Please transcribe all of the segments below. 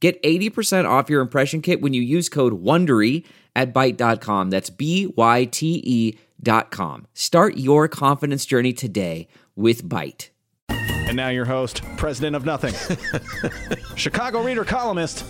Get 80% off your impression kit when you use code WONDERY at Byte.com. That's B-Y-T-E dot com. Start your confidence journey today with Byte. And now your host, president of nothing, Chicago Reader columnist,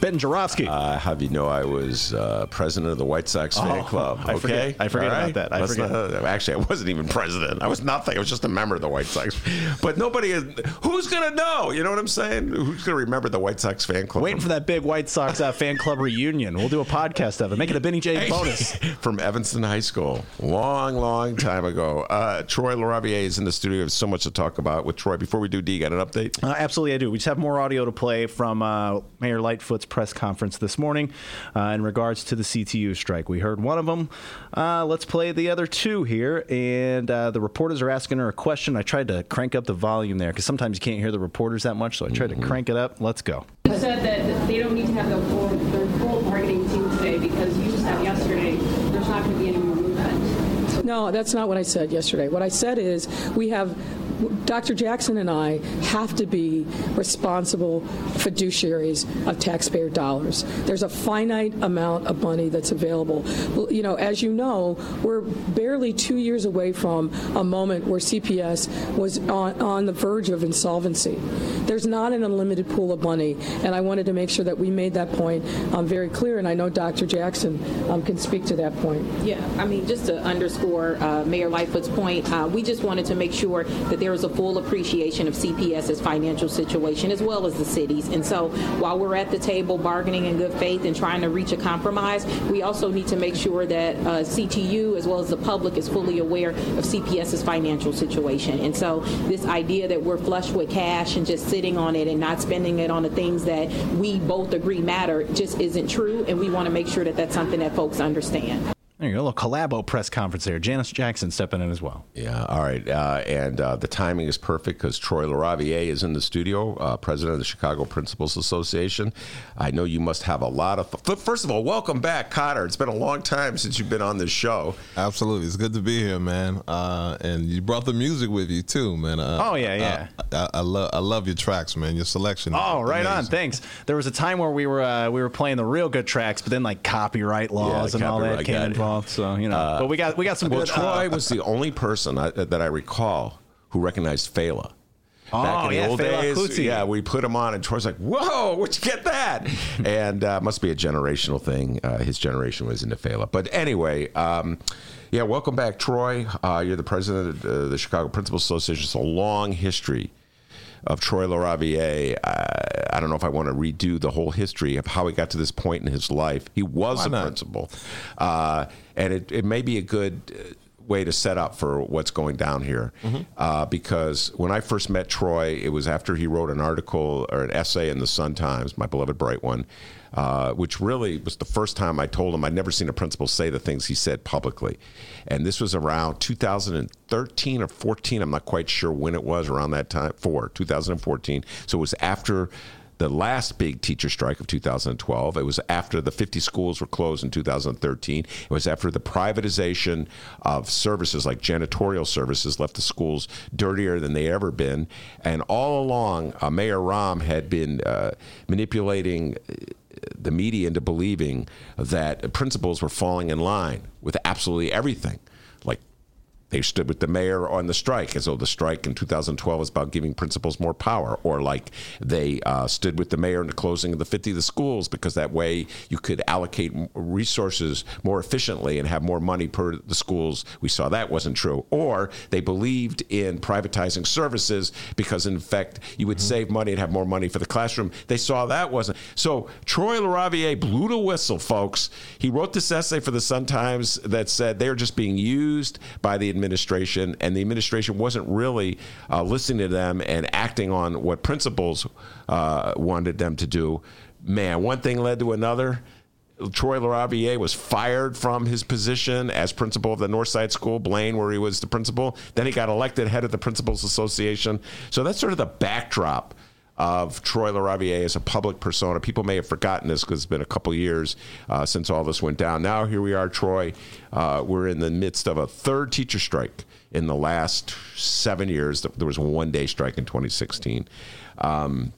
Ben Joravsky. Uh, have you know I was uh, president of the White Sox fan Oh, club? I okay, forget- I forget All about that. I forget. not- actually, I wasn't even president. I was nothing. I was just a member of the White Sox. But nobody is. Who's gonna know? You know what I'm saying? Who's gonna remember the White Sox fan club? Waiting for that big White Sox uh, fan club reunion. We'll do a podcast of it. Make it a Benny J bonus. from Evanston High School, long, long time ago. Uh, Troy LaRaviere is in the studio. There's so much to talk about with Troy. Before we do, D, got an update? Uh, absolutely, I do. We just have more audio to play from uh, Mayor Lightfoot's press conference this morning uh, in regards to the CTU strike. We heard one of them. Uh, let's play the other two here. And uh, the reporters are asking her a question. I tried to crank up the volume there because sometimes you can't hear the reporters that much, so I tried to crank it up. Let's go. said that they don't need to have the full, their full bargaining team today because you said yesterday there's not going to be any more movement. No, that's not what I said yesterday. What I said is we have Dr. Jackson and I have to be responsible fiduciaries of taxpayer dollars. There's a finite amount of money that's available. You know, as you know, we're barely two years away from a moment where CPS was on, on the verge of insolvency. There's not an unlimited pool of money, and I wanted to make sure that we made that point um, very clear, and I know Dr. Jackson um, can speak to that point. Yeah, I mean, just to underscore uh, Mayor Lightfoot's point, uh, we just wanted to make sure that there is a full appreciation of CPS's financial situation as well as the city's. And so while we're at the table bargaining in good faith and trying to reach a compromise, we also need to make sure that uh, CTU as well as the public is fully aware of CPS's financial situation. And so this idea that we're flush with cash and just sitting on it and not spending it on the things that we both agree matter just isn't true. And we want to make sure that that's something that folks understand. There you go, a little collabo press conference there. Janice Jackson stepping in as well. Yeah, all right. Uh, and uh, the timing is perfect because Troy LaRaviere is in the studio, uh, president of the Chicago Principals Association. I know you must have a lot of. F- First of all, welcome back, Cotter. It's been a long time since you've been on this show. Absolutely, it's good to be here, man. Uh, and you brought the music with you too, man. Uh, Oh, yeah, yeah. I, I, I love, I love your tracks, man. Your selection. Oh, right on. Thanks. There was a time where we were uh, we were playing the real good tracks, but then like copyright laws and all that copyright, came got it. So you know, but we got we got some Well, good. Troy uh, was the only person I, that I recall who recognized Fela. Oh, Back in the yeah, old Fela days, Kuti. yeah, we put him on, and Troy's like, "Whoa, where'd you get that?" and uh, must be a generational thing. Uh, his generation was into Fela, but anyway, um, yeah, welcome back, Troy. Uh, you're the president of uh, the Chicago Principal Association. It's a long history of Troy LaRaviere. Uh, I don't know if I want to redo the whole history of how he got to this point in his life. He was a not? principal, uh, and it, it may be a good uh, way to set up for what's going down here. Uh, because when I first met Troy, it was after he wrote an article or an essay in the Sun Times, my beloved bright one. Uh, which really was the first time I told him I'd never seen a principal say the things he said publicly. And this was around 2013 or 14. I'm not quite sure when it was, around that time, for 2014. So it was after the last big teacher strike of 2012. It was after the 50 schools were closed in 2013. It was after the privatization of services like janitorial services left the schools dirtier than they ever been. And all along, uh, Mayor Rahm had been uh, manipulating uh, the media into believing that principals were falling in line with absolutely everything. Like they stood with the mayor on the strike, as though the strike in 2012 was about giving principals more power, or like they uh, stood with the mayor in the closing of the 50 of the schools because that way you could allocate resources more efficiently and have more money per the schools. We saw that wasn't true. Or they believed in privatizing services because, in fact, you would save money and have more money for the classroom. They saw that wasn't. So Troy LaRaviere blew the whistle, folks. He wrote this essay for the Sun Times that said they're just being used by the administration, and the administration wasn't really uh, listening to them and acting on what principals uh, wanted them to do. Man, one thing led to another. Troy LaRaviere was fired from his position as principal of the Northside School, Blaine, where he was the principal. Then he got elected head of the Principals Association. So that's sort of the backdrop of Troy LaRaviere as a public persona. People may have forgotten this because it's been a couple years uh, since all this went down. Now here we are, Troy. Uh, we're in the midst of a third teacher strike in the last seven years. There was a one day strike in 2016. Um,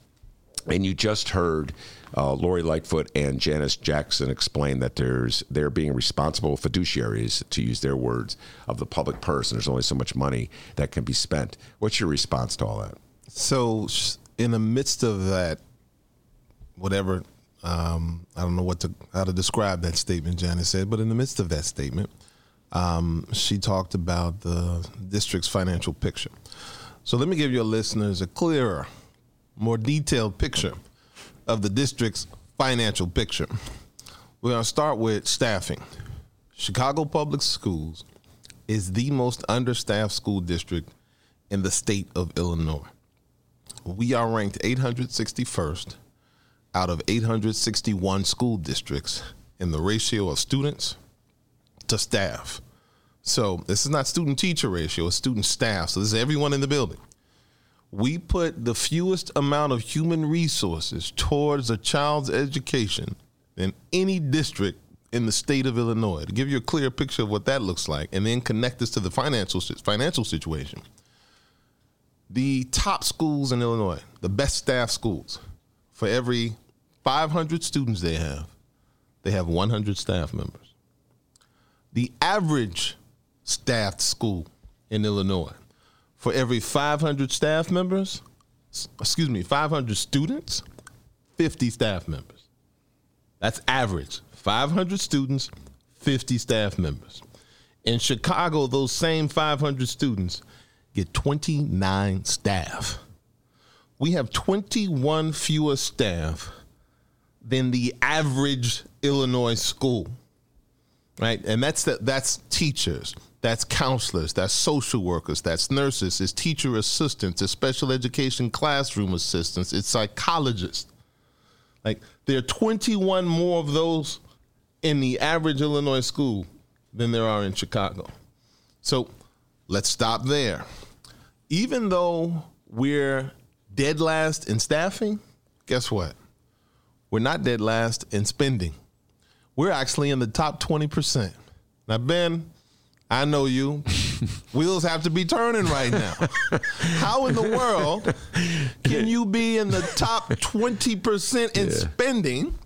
and you just heard uh, Lori Lightfoot and Janice Jackson explain that there's they're being responsible fiduciaries, to use their words, of the public purse, and there's only so much money that can be spent. What's your response to all that? So, in the midst of that, whatever, um, I don't know what to how to describe that statement Janice said, but in the midst of that statement, um, she talked about the district's financial picture. So let me give your listeners a clearer, more detailed picture of the district's financial picture. We're going to start with staffing. Chicago Public Schools is the most understaffed school district in the state of Illinois. We are ranked 861st out of 861 school districts in the ratio of students to staff. So this is not student teacher ratio, it's student staff. So this is everyone in the building we put the fewest amount of human resources towards a child's education than any district in the state of Illinois. To give you a clear picture of what that looks like, and then connect this to the financial financial situation. The top schools in Illinois, the best staff schools, for every 500 students they have, they have 100 staff members. The average staffed school in Illinois for every 500 staff members, excuse me, 500 students, 50 staff members. That's average. 500 students, 50 staff members. In Chicago, those same 500 students get 29 staff. We have 21 fewer staff than the average Illinois school. Right? And that's the, that's teachers, that's counselors, that's social workers, that's nurses, it's teacher assistants, it's special education classroom assistants, it's psychologists. Like there are 21 more of those in the average Illinois school than there are in Chicago. So let's stop there. Even though we're dead last in staffing, guess what? We're not dead last in spending. We're actually in the top 20%. Now, Ben, I know you. Wheels have to be turning right now. How in the world can you be in the top 20% in yeah. spending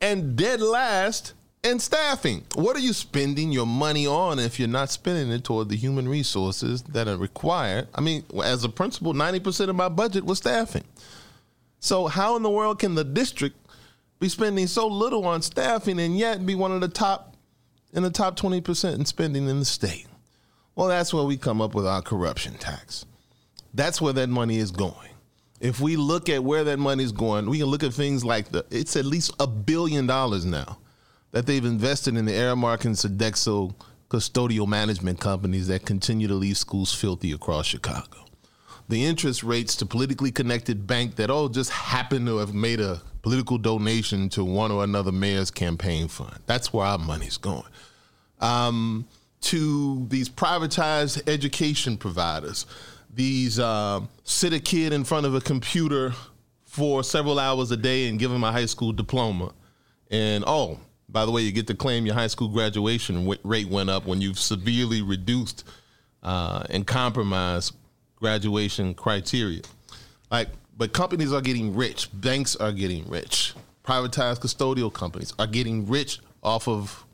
and dead last in staffing? What are you spending your money on if you're not spending it toward the human resources that are required? I mean, as a principal, 90% of my budget was staffing. So, how in the world can the district be spending so little on staffing and yet be one of the top in the top 20% in spending in the state. Well, that's where we come up with our corruption tax. That's where that money is going. If we look at where that money is going, we can look at things like the it's at least a billion dollars now that they've invested in the Aramark and Sodexo custodial management companies that continue to leave schools filthy across Chicago. The interest rates to politically connected bank that all just happen to have made a political donation to one or another mayor's campaign fund. That's where our money's going. Um, to these privatized education providers, these uh, sit a kid in front of a computer for several hours a day and give them a high school diploma. And oh, by the way, you get to claim your high school graduation rate went up when you've severely reduced uh, and compromised graduation criteria. Like but companies are getting rich. Banks are getting rich. Privatized custodial companies are getting rich off of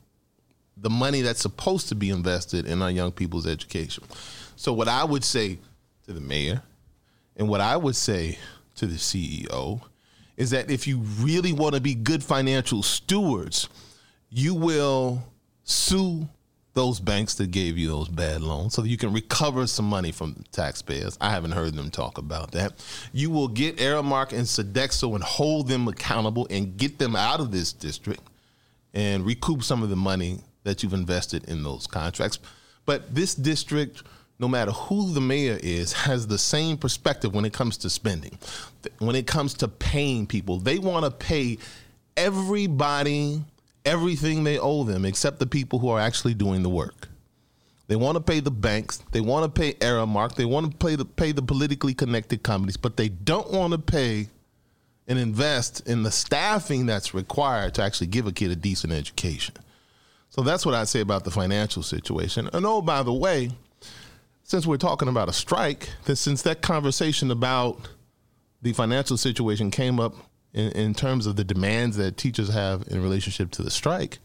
the money that's supposed to be invested in our young people's education. So, what I would say to the mayor and what I would say to the CEO is that if you really want to be good financial stewards, you will sue those banks that gave you those bad loans so you can recover some money from taxpayers. I haven't heard them talk about that. You will get Aramark and Sodexo and hold them accountable and get them out of this district and recoup some of the money that you've invested in those contracts. But this district, no matter who the mayor is, has the same perspective when it comes to spending, when it comes to paying people. They want to pay everybody everything they owe them except the people who are actually doing the work. They want to pay the banks, they want to pay Aramark, they want to pay the pay the politically connected companies, but they don't want to pay and invest in the staffing that's required to actually give a kid a decent education. So that's what I say about the financial situation. And oh, by the way, since we're talking about a strike, that since that conversation about the financial situation came up in, in terms of the demands that teachers have in relationship to the strike,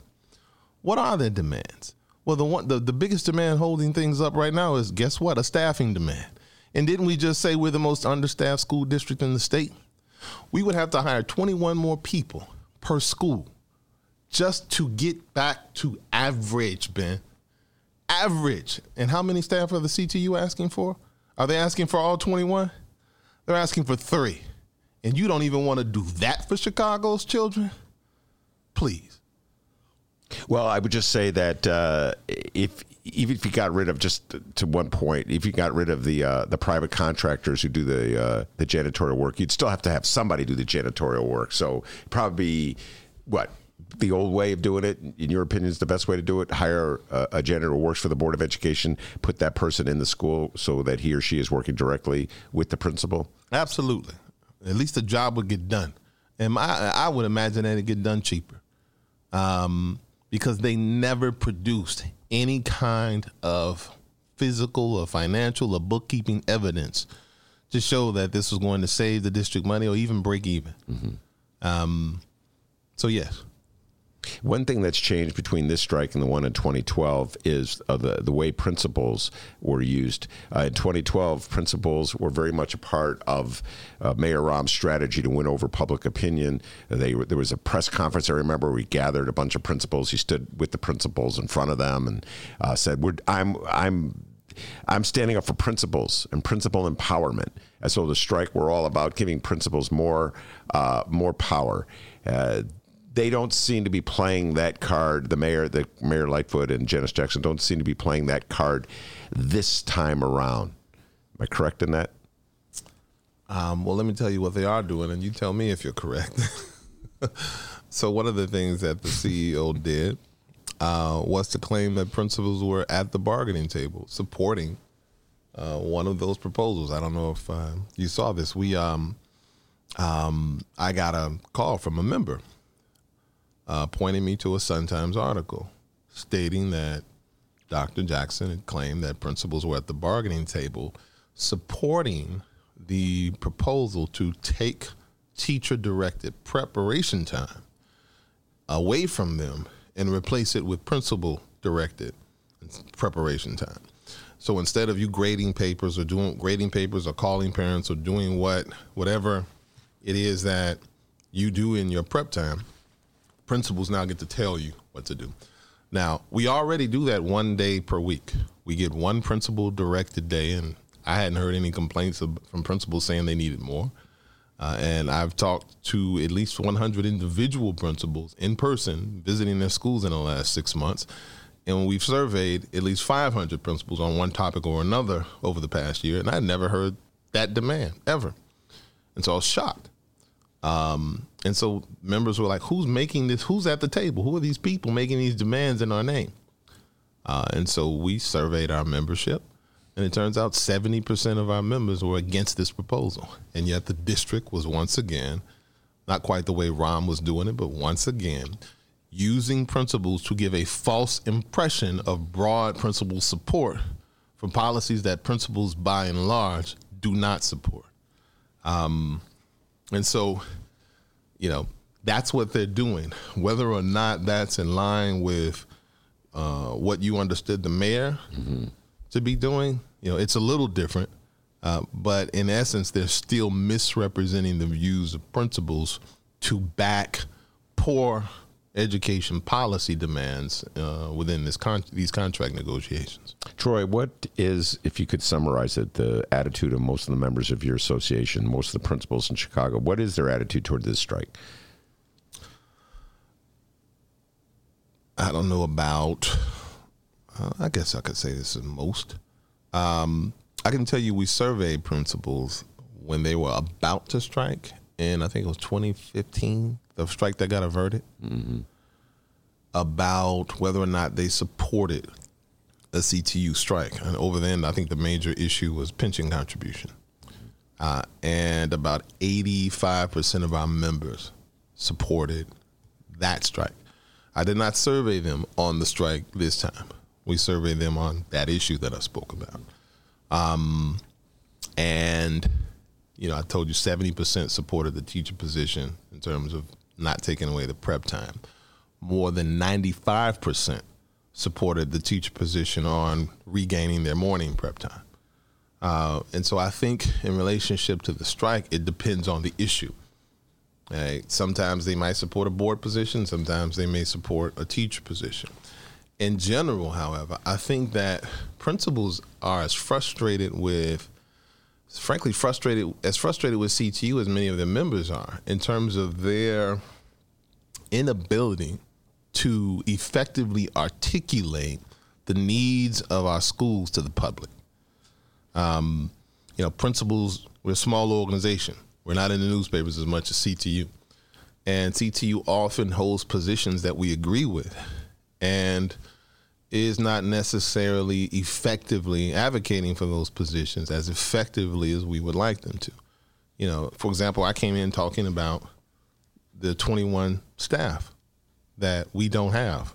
what are their demands? Well, the one the, the biggest demand holding things up right now is guess what? A staffing demand. And didn't we just say we're the most understaffed school district in the state? We would have to hire 21 more people per school just to get back to average, Ben. Average. And how many staff are the CTU asking for? Are they asking for all 21? They're asking for three. And you don't even want to do that for Chicago's children? Please. Well, I would just say that uh, if even if you got rid of just to one point, if you got rid of the uh, the private contractors who do the uh, the janitorial work, you'd still have to have somebody do the janitorial work. So probably what the old way of doing it, in your opinion, is the best way to do it. Hire a, a janitor who works for the board of education, put that person in the school so that he or she is working directly with the principal. Absolutely. At least the job would get done, and I, I would imagine that it get done cheaper. Um, because they never produced any kind of physical or financial or bookkeeping evidence to show that this was going to save the district money or even break even. Mm-hmm. Um, so, yes. One thing that's changed between this strike and the one in 2012 is uh, the the way principals were used. Uh, in 2012, principals were very much a part of uh, Mayor Rahm's strategy to win over public opinion. They there was a press conference. I remember we gathered a bunch of principals. He stood with the principals in front of them and uh, said, "I'm I'm." I'm standing up for principles and principal empowerment. And so the strike, we're all about giving principals more, uh, more power. Uh, they don't seem to be playing that card. The mayor, the Mayor Lightfoot and Janice Jackson don't seem to be playing that card this time around. Am I correct in that? Um, well, let me tell you what they are doing, and you tell me if you're correct. so, one of the things that the CEO did uh, was to claim that principals were at the bargaining table supporting uh, one of those proposals. I don't know if uh, you saw this. We, um, um, I got a call from a member uh, pointing me to a Sun Times article stating that Dr. Jackson had claimed that principals were at the bargaining table supporting the proposal to take teacher directed preparation time away from them and replace it with principal directed preparation time. So instead of you grading papers or doing grading papers or calling parents or doing what whatever it is that you do in your prep time, principals now get to tell you what to do. Now, we already do that one day per week. We get one principal directed day, and I hadn't heard any complaints from principals saying they needed more. Uh, and I've talked to at least 100 individual principals in person visiting their schools in the last six months. And we've surveyed at least 500 principals on one topic or another over the past year, and I never heard that demand ever. And so I was shocked. Um, and so members were like, "Who's making this? Who's at the table? Who are these people making these demands in our name?" Uh, and so we surveyed our membership, and it turns out seventy percent of our members were against this proposal, and yet the district was once again, not quite the way Rahm was doing it, but once again, using principals to give a false impression of broad principal support for policies that principals by and large, do not support. Um, and so, you know, that's what they're doing. Whether or not that's in line with uh, what you understood the mayor mm-hmm. to be doing, you know, it's a little different. Uh, but in essence, they're still misrepresenting the views of principals to back poor education policy demands uh, within this con- these contract negotiations. Troy, what is, if you could summarize it, the attitude of most of the members of your association, most of the principals in Chicago? What is their attitude toward this strike? I don't know about uh, I guess I could say this is most. Um, I can tell you we surveyed principals when they were about to strike, and I think it was 2015, the strike that got averted, about whether or not they supported a CTU strike. And over then, I think the major issue was pension contribution. Uh, and about 85% of our members supported that strike. I did not survey them on the strike this time. We surveyed them on that issue that I spoke about. Um, and, you know, I told you 70% supported the teacher position in terms of not taking away the prep time. More than 95% supported the teacher position on regaining their morning prep time. Uh, and so I think in relationship to the strike, it depends on the issue. Sometimes they might support a board position, sometimes they may support a teacher position. In general, however, I think that principals are as frustrated with, frankly, frustrated as frustrated with CTU as many of their members are in terms of their inability to effectively articulate the needs of our schools to the public. Um, you know, principals, we're a small organization. We're not in the newspapers as much as CTU. And CTU often holds positions that we agree with and is not necessarily effectively advocating for those positions as effectively as we would like them to. You know, for example, I came in talking about the 21 staff that we don't have.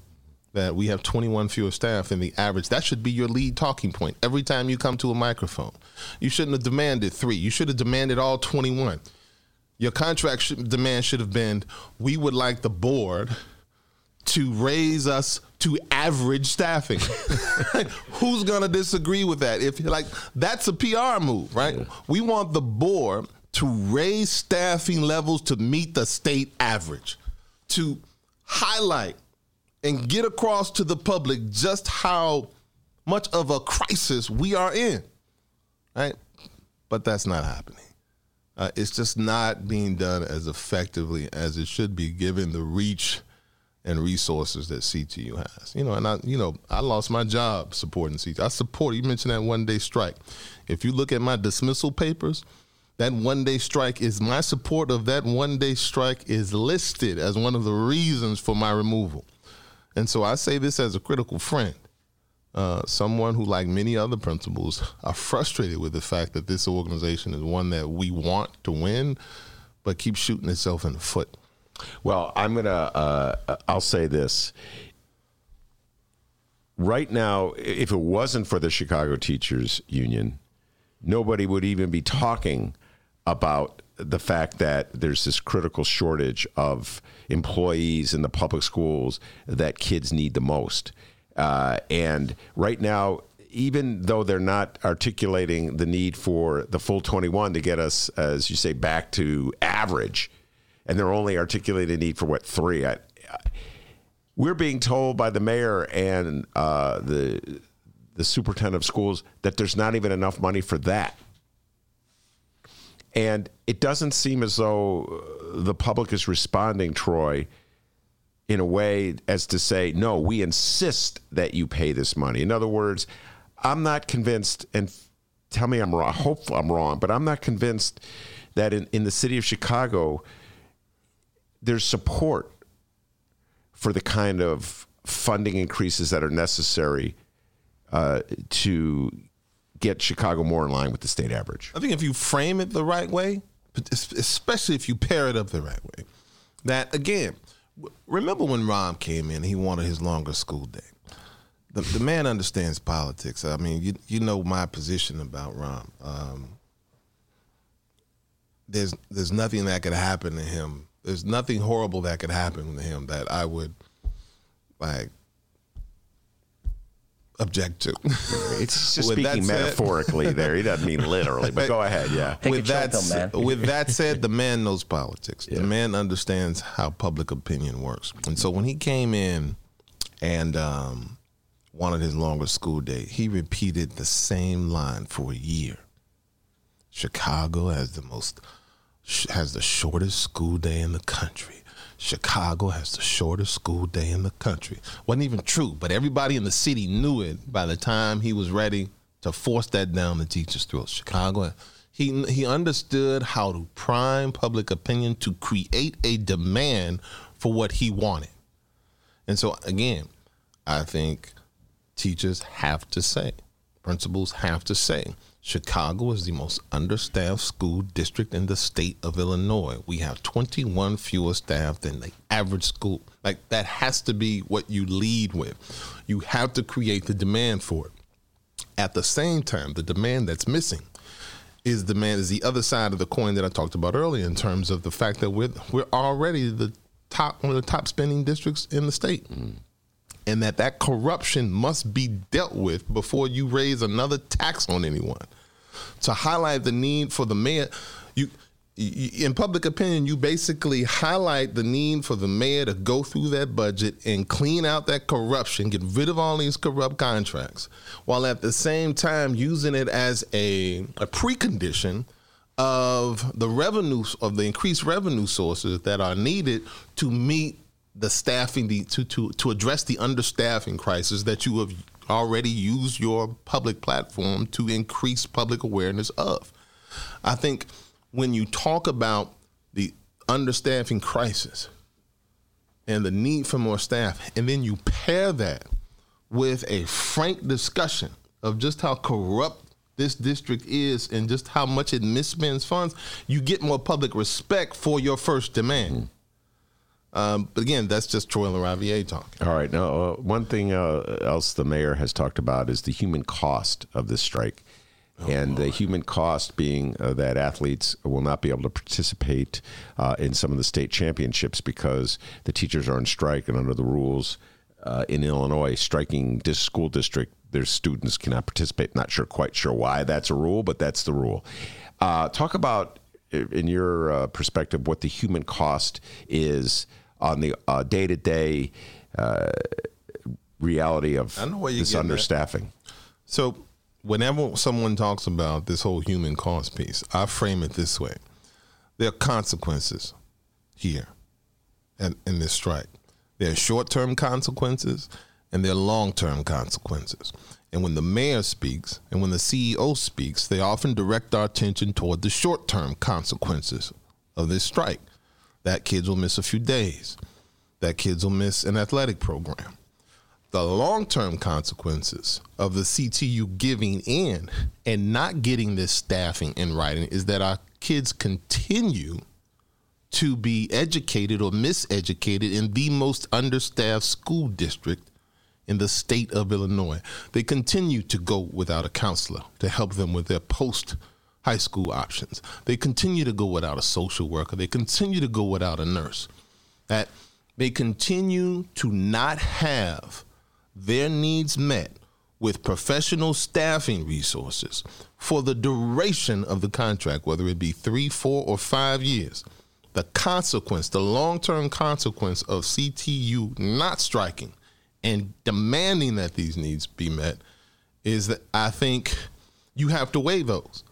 That we have 21 fewer staff than the average. That should be your lead talking point every time you come to a microphone. You shouldn't have demanded three. You should have demanded all 21. Your contract should, demand should have been we would like the board to raise us to average staffing. Who's to disagree with that? If like that's a PR move, right? Yeah. We want the board to raise staffing levels to meet the state average. To highlight and get across to the public just how much of a crisis we are in, right? But that's not happening. Uh, it's just not being done as effectively as it should be, given the reach and resources that CTU has. You know, and I, you know, I lost my job supporting CTU. I support. You mentioned that one day strike. If you look at my dismissal papers, that one day strike is my support of that one day strike is listed as one of the reasons for my removal. And so I say this as a critical friend, uh, someone who, like many other principals, are frustrated with the fact that this organization is one that we want to win, but keeps shooting itself in the foot. Well, I'm gonna. Uh, I'll say this. Right now, if it wasn't for the Chicago Teachers Union, nobody would even be talking about the fact that there's this critical shortage of employees in the public schools that kids need the most. Uh, and right now, even though they're not articulating the need for the full 21 to get us, as you say, back to average, and they're only articulating the need for what three. I, I, we're being told by the mayor and uh, the the superintendent of schools that there's not even enough money for that. And it doesn't seem as though the public is responding, Troy, in a way as to say, no, we insist that you pay this money. In other words, I'm not convinced, and tell me I'm wrong, I hope I'm wrong, but I'm not convinced that in, in the city of Chicago, there's support for the kind of funding increases that are necessary uh, to get Chicago more in line with the state average. I think if you frame it the right way, especially if you pair it up the right way, that again, remember when Rahm came in, he wanted his longer school day. The, the man understands politics. I mean, you you know my position about Rahm. Um, there's there's nothing that could happen to him. There's nothing horrible that could happen to him that I would like object to. It's just speaking said, metaphorically there. He doesn't mean literally, but, but go ahead. Yeah. Take with that, them, with that said, the man knows politics. Yeah. The man understands how public opinion works. And so when he came in and um, wanted his longer school day, he repeated the same line for a year. Chicago has the most has the shortest school day in the country. Chicago has the shortest school day in the country. Wasn't even true, but everybody in the city knew it by the time he was ready to force that down the teachers' throats. Chicago, he he understood how to prime public opinion to create a demand for what he wanted. And so again, I think teachers have to say, principals have to say, Chicago is the most understaffed school district in the state of Illinois. We have 21 fewer staff than the average school. Like that has to be what you lead with. You have to create the demand for it. At the same time, the demand that's missing is demand is the other side of the coin that I talked about earlier in terms of the fact that we're we're already the top one of the top spending districts in the state. Mm and that that corruption must be dealt with before you raise another tax on anyone. To highlight the need for the mayor, you in public opinion, you basically highlight the need for the mayor to go through that budget and clean out that corruption, get rid of all these corrupt contracts, while at the same time using it as a, a precondition of the revenues of the increased revenue sources that are needed to meet the staffing the to to to address the understaffing crisis that you have already used your public platform to increase public awareness of. I think when you talk about the understaffing crisis and the need for more staff, and then you pair that with a frank discussion of just how corrupt this district is and just how much it misspends funds, you get more public respect for your first demand. Mm. Um, but again, that's just Troy LaRaviere talking. All right. Now, uh, one thing uh, else the mayor has talked about is the human cost of this strike. Oh, and the human cost being uh, that athletes will not be able to participate uh, in some of the state championships because the teachers are on strike and under the rules uh, in Illinois, striking this school district, their students cannot participate. Not sure, quite sure why that's a rule, but that's the rule. Uh, talk about, in your perspective, what the human cost is on the day to day reality of this understaffing. So, whenever someone talks about this whole human cost piece, I frame it this way: there are consequences here, and in this strike. There are short term consequences, and there are long term consequences. And when the mayor speaks and when the CEO speaks, they often direct our attention toward the short term consequences of this strike that kids will miss a few days, that kids will miss an athletic program. The long term consequences of the CTU giving in and not getting this staffing in writing is that our kids continue to be educated or miseducated in the most understaffed school district in the state of Illinois. They continue to go without a counselor to help them with their post high school options. They continue to go without a social worker. They continue to go without a nurse. That they continue to not have their needs met with professional staffing resources for the duration of the contract, whether it be three, four, or five years. The consequence, the long term consequence of CTU not striking and demanding that these needs be met is that I think you have to weigh those.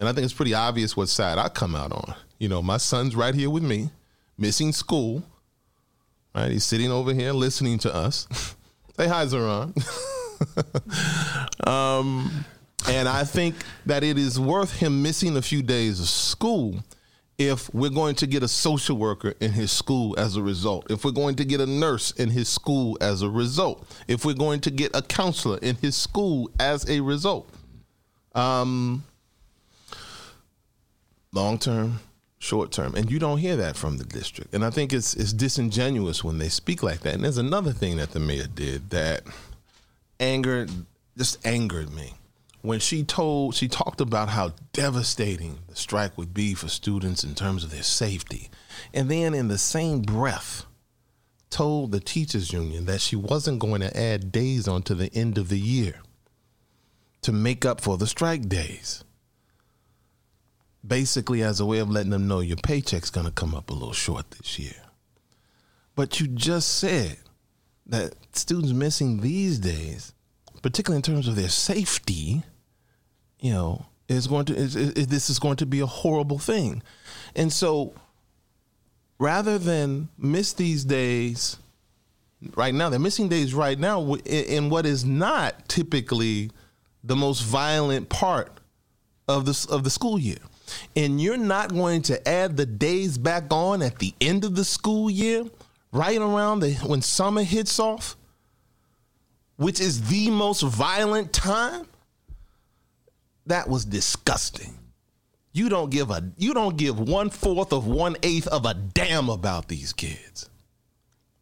And I think it's pretty obvious what side I come out on. You know, my son's right here with me, missing school. Right? He's sitting over here listening to us. Say hi, Zeron. um, and I think that it is worth him missing a few days of school if we're going to get a social worker in his school as a result, if we're going to get a nurse in his school as a result, if we're going to get a counselor in his school as a result. Um, long term, short term. And you don't hear that from the district. And I think it's it's disingenuous when they speak like that. And there's another thing that the mayor did that angered just angered me. When she told she talked about how devastating the strike would be for students in terms of their safety. And then in the same breath told the teachers union that she wasn't going to add days onto the end of the year to make up for the strike days basically as a way of letting them know your paycheck's going to come up a little short this year. But you just said that students missing these days, particularly in terms of their safety, you know, is going to is, is, this is going to be a horrible thing. And so rather than miss these days right now, they're missing days right now in in what is not typically the most violent part of the of the school year. And you're not going to add the days back on at the end of the school year, right around the when summer hits off, which is the most violent time. That was disgusting. You don't give a you don't give one fourth of one eighth of a damn about these kids.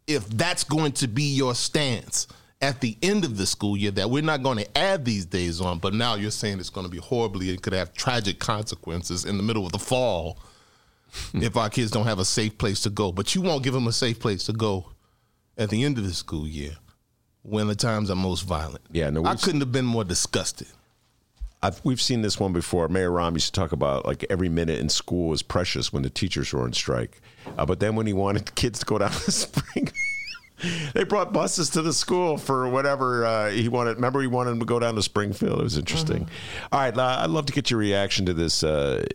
If that's going to be your stance at the end of the school year, that we're not going to add these days on, but now you're saying it's going to be horribly and could have tragic consequences in the middle of the fall if our kids don't have a safe place to go. But you won't give them a safe place to go at the end of the school year when the times are most violent. Yeah, no, I couldn't have been more disgusted. I've, we've seen this one before. Mayor Rahm used to talk about like every minute in school is precious when the teachers were on strike. Uh, but then when he wanted kids to go down to spring, they brought buses to the school for whatever uh, he wanted. Remember, he wanted them to go down to Springfield. It was interesting. All right, I'd love to get your reaction to this uh,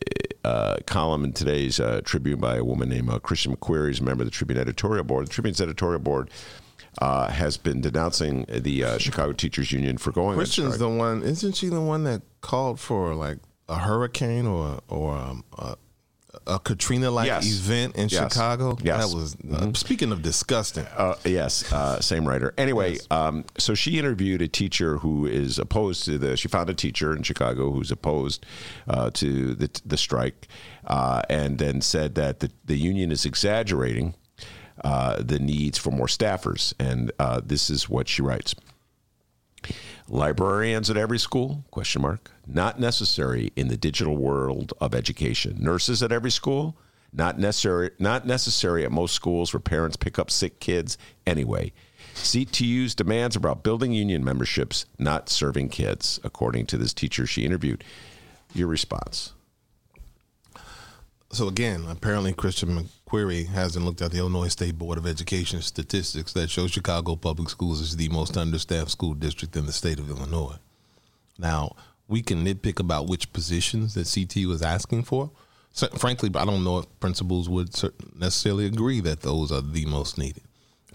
uh, column in today's uh, Tribune by a woman named uh, Kristen McQueary, who's a member of the Tribune editorial board. The Tribune's editorial board. Uh, has been denouncing the uh, Chicago Teachers Union for going Kristen's the one, isn't she the one that called for like a hurricane or or um, a, a Katrina like Yes. event in Yes. Chicago? Yes. That was, uh, speaking of disgusting. Uh, yes, uh, same writer. Anyway, um, so she interviewed a teacher who is opposed to the. She found a teacher in Chicago who's opposed uh, to the the strike, uh, and then said that the, the union is exaggerating uh, the needs for more staffers. And uh, this is what she writes. Librarians at every school? Question mark. Not necessary in the digital world of education. Nurses at every school? Not necessary. Not necessary at most schools where parents pick up sick kids anyway. CTU's demands about building union memberships, not serving kids, according to this teacher she interviewed. Your response? So again, apparently Kristen McQueary hasn't looked at the Illinois State Board of Education statistics that show Chicago Public Schools is the most understaffed school district in the state of Illinois. Now, we can nitpick about which positions that CT was asking for. So, frankly, I don't know if principals would necessarily agree that those are the most needed.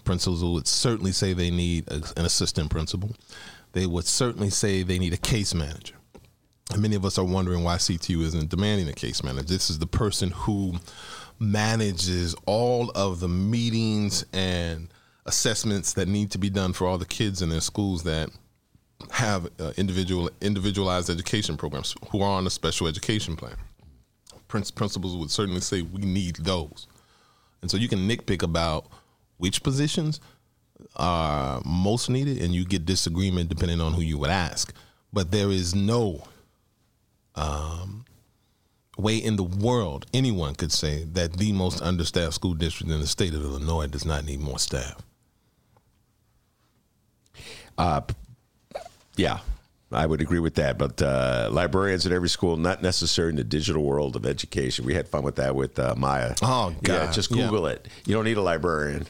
Principals would certainly say they need an assistant principal. They would certainly say they need a case manager. And many of us are wondering why CTU isn't demanding a case manager. This is the person who manages all of the meetings and assessments that need to be done for all the kids in their schools that have uh, individual individualized education programs who are on a special education plan. Prin- principals would certainly say we need those, and so you can nitpick about which positions are most needed, and you get disagreement depending on who you would ask. But there is no um, way in the world anyone could say that the most understaffed school district in the state of Illinois does not need more staff. Yeah, I would agree with that. But uh, librarians at every school, not necessary in the digital world of education. We had fun with that with uh, Maya. Oh, Yeah, God. just Yeah. Google it. You don't need a librarian.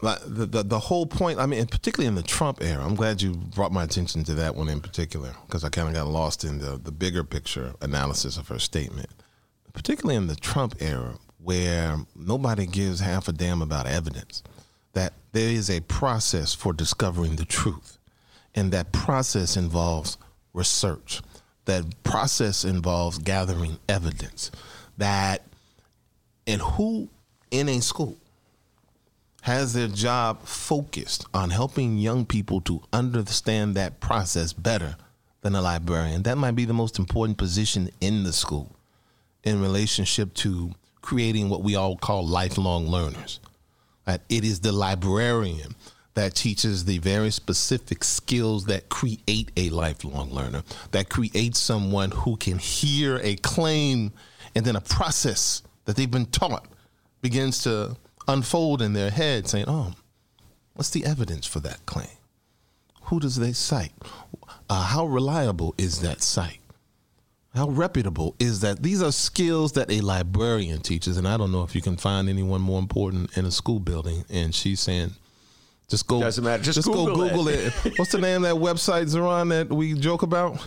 Like, the, the the whole point. I mean, particularly in the Trump era. I'm glad you brought my attention to that one in particular because I kind of got lost in the the bigger picture analysis of her statement. Particularly in the Trump era, where nobody gives half a damn about evidence. That there is a process for discovering the truth, and that process involves research. That process involves gathering evidence. That and who in a school has their job focused on helping young people to understand that process better than a librarian. That might be the most important position in the school in relationship to creating what we all call lifelong learners. It is the librarian that teaches the very specific skills that create a lifelong learner, that creates someone who can hear a claim and then a process that they've been taught begins to unfold in their head saying, oh, what's the evidence for that claim? Who does they cite? Uh, how reliable is that site? How reputable is that? These are skills that a librarian teaches, and I don't know if you can find anyone more important in a school building. And she's saying, just go, Doesn't matter. Just go Google it." Google it. What's the name of that website, Zeron, that we joke about?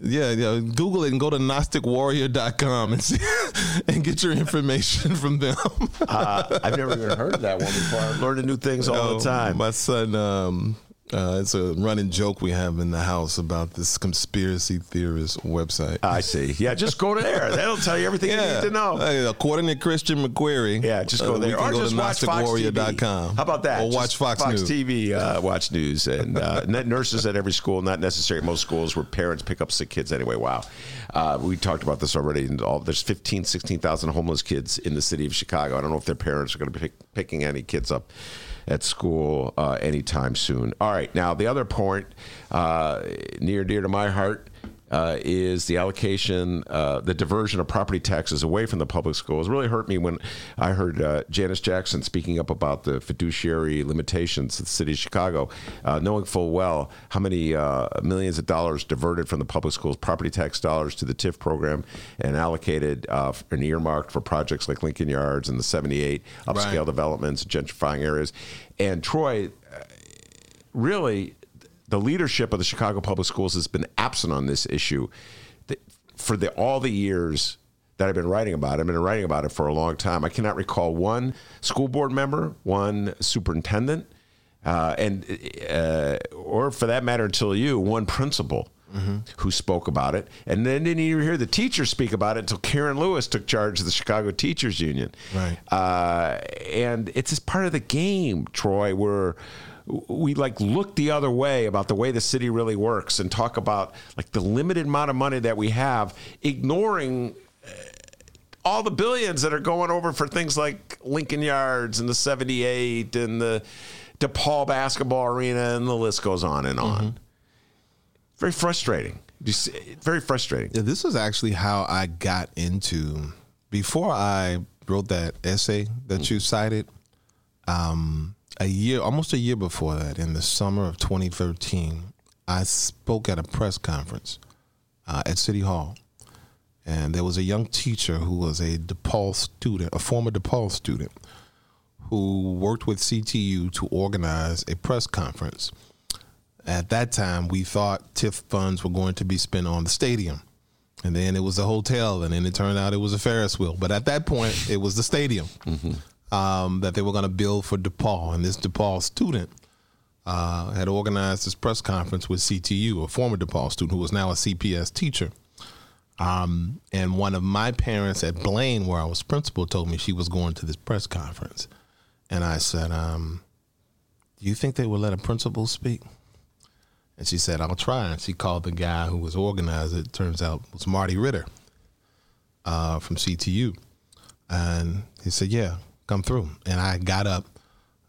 Yeah, yeah. Google it and go to GnosticWarrior.com and see, and get your information from them. uh, I've never even heard of that one before. I'm learning new things all the time. My son, um, uh, it's a running joke we have in the house about this conspiracy theorist website. I see. Yeah, just go to there. That'll tell you everything yeah. you need to know. Uh, according to Kristen McQueary. Yeah, just go uh, there. Or go just to watch GnosticWarrior.com. How about that? Or watch Fox, Fox News. TV, uh, watch news. And uh, nurses at every school, not necessarily most schools where parents pick up sick kids anyway. Wow. Uh, we talked about this already. All, there's 15, 16,000 homeless kids in the city of Chicago. I don't know if their parents are going to be pick, picking any kids up at school uh, anytime soon. All right, now the other point uh, near dear to my heart. Uh, is the allocation, uh, the diversion of property taxes away from the public schools. It really hurt me when I heard uh, Janice Jackson speaking up about the fiduciary limitations of the city of Chicago, uh, knowing full well how many uh, millions of dollars diverted from the public schools, property tax dollars to the TIF program, and allocated uh, and earmarked for projects like Lincoln Yards and the 78 upscale Right. developments, gentrifying areas. And Troy, really the leadership of the Chicago Public Schools has been absent on this issue for the all the years that I've been writing about it. I've been writing about it for a long time. I cannot recall one school board member, one superintendent, uh, and uh, or for that matter, until you, one principal. Who spoke about it, and then didn't even hear the teachers speak about it until Karen Lewis took charge of the Chicago Teachers Union. Right. Uh, and it's just part of the game, Troy, where we like look the other way about the way the city really works and talk about like the limited amount of money that we have, ignoring uh, all the billions that are going over for things like Lincoln Yards and the 78 and the DePaul basketball arena and the list goes on and on. Very frustrating. You see- Very frustrating. Yeah, this was actually how I got into before I wrote that essay that you cited. Um, a year, almost a year before that, in the summer of 2013, I spoke at a press conference uh, at City Hall, and there was a young teacher who was a DePaul student, a former DePaul student, who worked with CTU to organize a press conference. At that time, we thought TIF funds were going to be spent on the stadium. And then it was a hotel, and then it turned out it was a Ferris wheel. But at that point, it was the stadium um, that they were going to build for DePaul. And this DePaul student uh, had organized this press conference with CTU, a former DePaul student who was now a CPS teacher. Um, and one of my parents at Blaine, where I was principal, told me she was going to this press conference. And I said, um, Do you think they will let a principal speak? And she said, I'll try. And she called the guy who was organizing it. Turns out it was Marty Ritter uh, from CTU. And he said, Yeah, come through. And I got up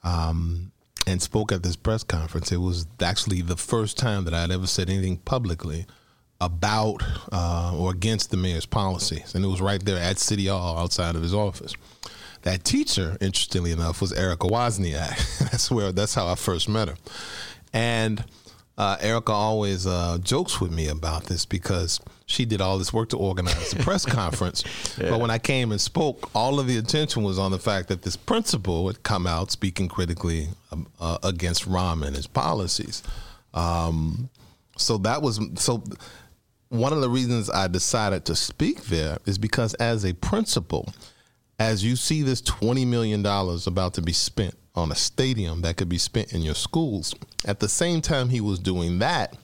um, and spoke at this press conference. It was actually the first time that I'd ever said anything publicly about uh, or against the mayor's policies. And it was right there at City Hall outside of his office. That teacher, interestingly enough, was Erica Wozniak. that's where that's how I first met her. And uh, Erica always uh, jokes with me about this because she did all this work to organize the press conference. But when I came and spoke, all of the attention was on the fact that this principal had come out speaking critically um, uh, against Rahm and his policies. Um, so that was so. One of the reasons I decided to speak there is because, as a principal, as you see this $20 million about to be spent on a stadium that could be spent in your schools, at the same time he was doing that,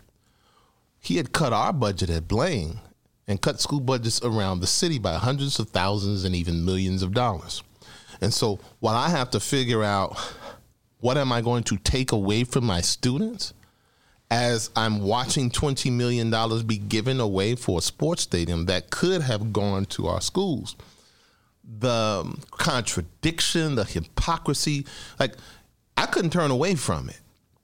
he had cut our budget at Blaine and cut school budgets around the city by hundreds of thousands and even millions of dollars. And so while I have to figure out what am I going to take away from my students, as I'm watching $20 million be given away for a sports stadium that could have gone to our schools, the um, contradiction, the hypocrisy, like I couldn't turn away from it.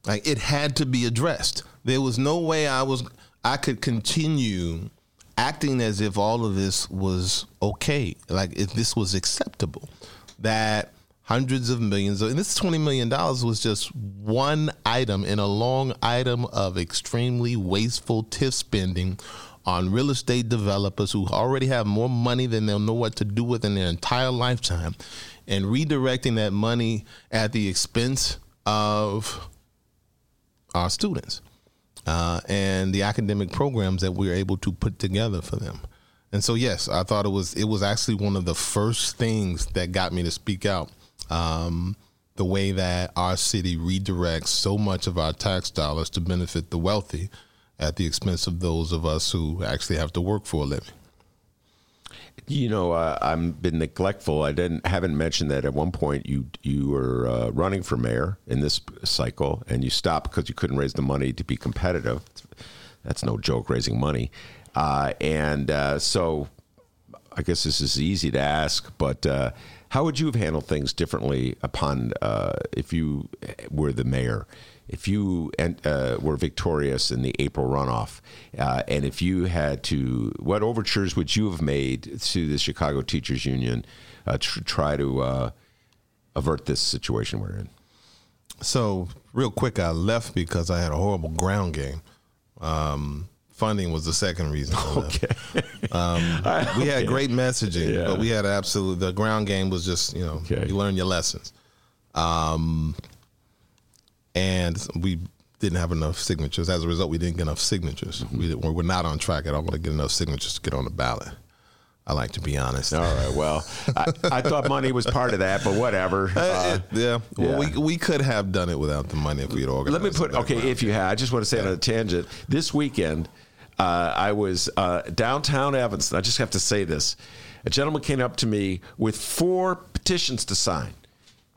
Like it had to be addressed. There was no way I was I could continue acting as if all of this was okay, like if this was acceptable. That hundreds of millions of and this 20 million dollars was just one item in a long item of extremely wasteful TIF spending on real estate developers who already have more money than they'll know what to do with in their entire lifetime and redirecting that money at the expense of our students. uh, and the academic programs that we're able to put together for them. And so, yes, I thought it was it was actually one of the first things that got me to speak out. Um, the way that our city redirects so much of our tax dollars to benefit the wealthy at the expense of those of us who actually have to work for a living. You know, uh, I've been neglectful. I didn't haven't mentioned that at one point you you were uh, running for mayor in this cycle, and you stopped because you couldn't raise the money to be competitive. That's no joke, raising money. Uh, and uh, so, I guess this is easy to ask, but uh, how would you have handled things differently upon uh, if you were the mayor? if you uh, were victorious in the April runoff, uh, and if you had to, what overtures would you have made to the Chicago Teachers Union uh, to try to uh, avert this situation we're in? So, real quick, I left because I had a horrible ground game. Um, funding was the second reason. Okay. Um, we had great messaging, yeah. but we had absolute. The ground game was just you know okay. you learn your lessons. Um, and we didn't have enough signatures. As a result, we didn't get enough signatures. Mm-hmm. We, we're not on track at all to get enough signatures to get on the ballot. I like to be honest. All right. Well, I, I, thought money was part of that, but whatever. Uh, uh, yeah. Well, yeah. we we could have done it without the money if we had organized. Let me put okay. If you had, I just want to say yeah. on a tangent. This weekend, uh, I was uh, downtown Evanston. I just have to say this: a gentleman came up to me with four petitions to sign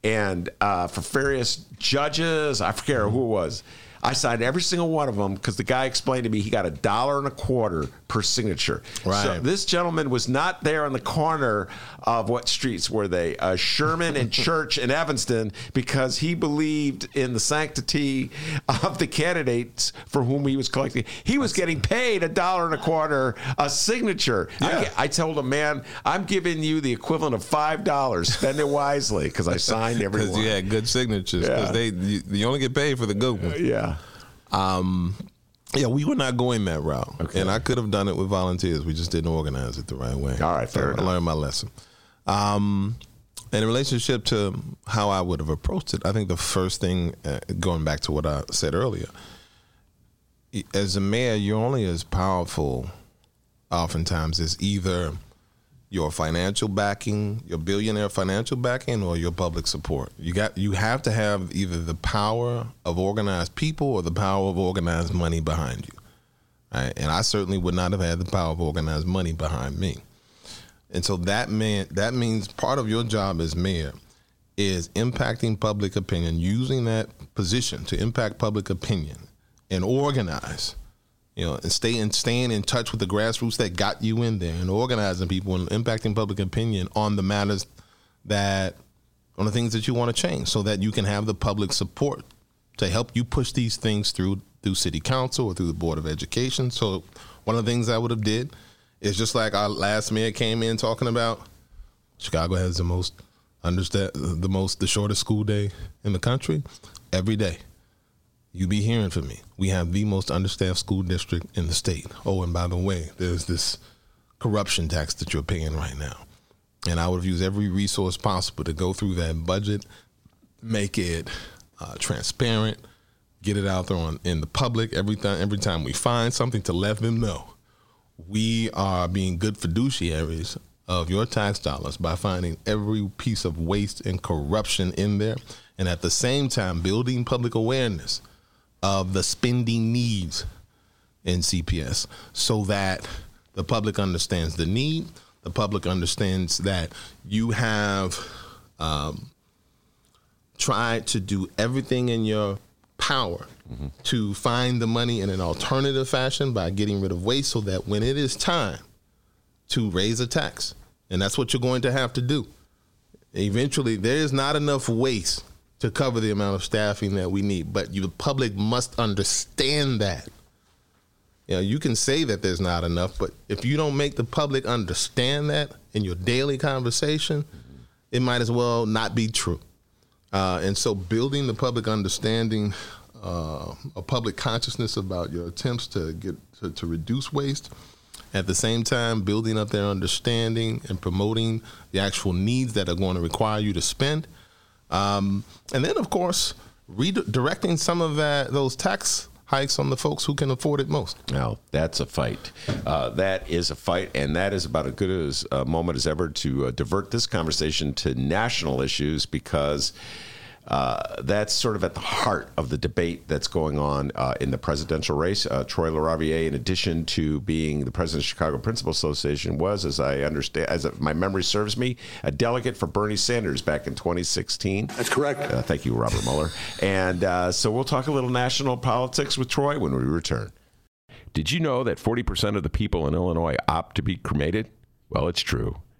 and uh, for various judges, I forget who it was. I signed every single one of them because the guy explained to me he got a dollar and a quarter per signature. Right. So this gentleman was not there on the corner of what streets were they? Uh, Sherman and Church in Evanston because he believed in the sanctity of the candidates for whom he was collecting. He was getting paid a dollar and a quarter a signature. Yeah. I, I told him, man, I'm giving you the equivalent of five dollars. Spend it wisely because I signed every Because you had good signatures. Because yeah. they you, you, only get paid for the good ones. yeah. Um, yeah, we were not going that route, okay. and I could have done it with volunteers. We just didn't organize it the right way. All right, fair so I learned my lesson. Um, in relationship to how I would have approached it, I think the first thing, uh, going back to what I said earlier, as a mayor, you're only as powerful, oftentimes, as either your financial backing, your billionaire financial backing, or your public support. You got you have to have either the power of organized people or the power of organized money behind you. Right? And I certainly would not have had the power of organized money behind me. And so that man that means part of your job as mayor is impacting public opinion, using that position to impact public opinion and organize you know, and staying staying in touch with the grassroots that got you in there and organizing people and impacting public opinion on the matters that on the things that you want to change so that you can have the public support to help you push these things through through city council or through the board of education. So one of the things I would have did is just like our last mayor came in talking about Chicago has the most understand the most the shortest school day in the country every day you be hearing from me. We have the most understaffed school district in the state. Oh, and by the way, there's this corruption tax that you're paying right now. And I would have used every resource possible to go through that budget, make it uh, transparent, get it out there on, in the public every time. Every time we find something, to let them know we are being good fiduciaries of your tax dollars by finding every piece of waste and corruption in there, and at the same time building public awareness of the spending needs in CPS so that the public understands the need, the public understands that you have um, tried to do everything in your power mm-hmm. to find the money in an alternative fashion by getting rid of waste so that when it is time to raise a tax, and that's what you're going to have to do. Eventually, there is not enough waste to cover the amount of staffing that we need. But you, the public must understand that. You know, you can say that there's not enough, but if you don't make the public understand that in your daily conversation, it might as well not be true. Uh, and so, building the public understanding, uh, a public consciousness about your attempts to get to, to reduce waste, at the same time building up their understanding and promoting the actual needs that are going to require you to spend um, and then, of course, redirecting some of that those tax hikes on the folks who can afford it most. Now, that's a fight. Uh, that is a fight, and that is about as good as a moment as ever to uh, divert this conversation to national issues because uh, that's sort of at the heart of the debate that's going on uh, in the presidential race. Uh, Troy LaRaviere, in addition to being the president of Chicago Principal Association, was, as I understand, as my memory serves me, a delegate for Bernie Sanders back in 2016. That's correct. Uh, thank you, Robert Mueller. And uh, so we'll talk a little national politics with Troy when we return. Did you know that 40% of the people in Illinois opt to be cremated? Well, it's true.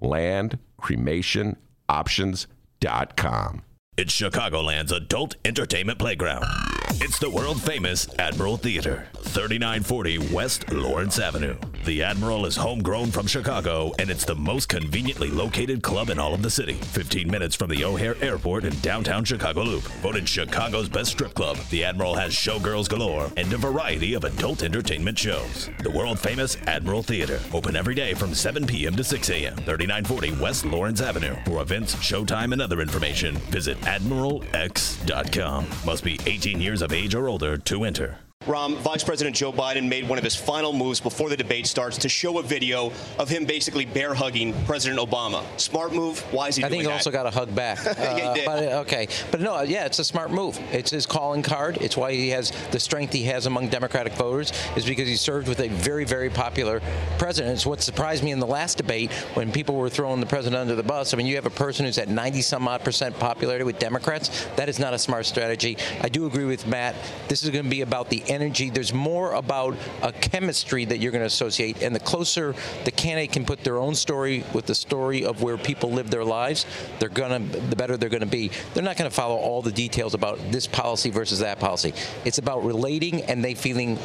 Land Cremation Options.com. It's Chicagoland's adult entertainment playground. It's the world famous Admiral Theater, 3940 West Lawrence Avenue. The Admiral is homegrown from Chicago, and it's the most conveniently located club in all of the city. 15 minutes from the O'Hare Airport in downtown Chicago Loop. Voted Chicago's best strip club, the Admiral has showgirls galore and a variety of adult entertainment shows. The world famous Admiral Theater, open every day from 7 p.m. to 6 a.m. 3940 West Lawrence Avenue. For events, showtime, and other information, visit AdmiralX.com. Must be 18 years of age or older to enter. Rom, Vice President Joe Biden made one of his final moves before the debate starts to show a video of him basically bear hugging President Obama. Smart move. Why is he I think he that? also got a hug back. yeah, he Uh, did. but, okay. But no, yeah, it's a smart move. It's his calling card. It's why he has the strength he has among Democratic voters, is because he served with a very, very popular president. It's what surprised me in the last debate when people were throwing the president under the bus. I mean, you have a person who's at 90 some odd percent popularity with Democrats. That is not a smart strategy. I do agree with Matt. This is going to be about the energy. There's more about a chemistry that you're going to associate, and the closer the candidate can put their own story with the story of where people live their lives, they're going to the better they're going to be. They're not going to follow all the details about this policy versus that policy. It's about relating and they feeling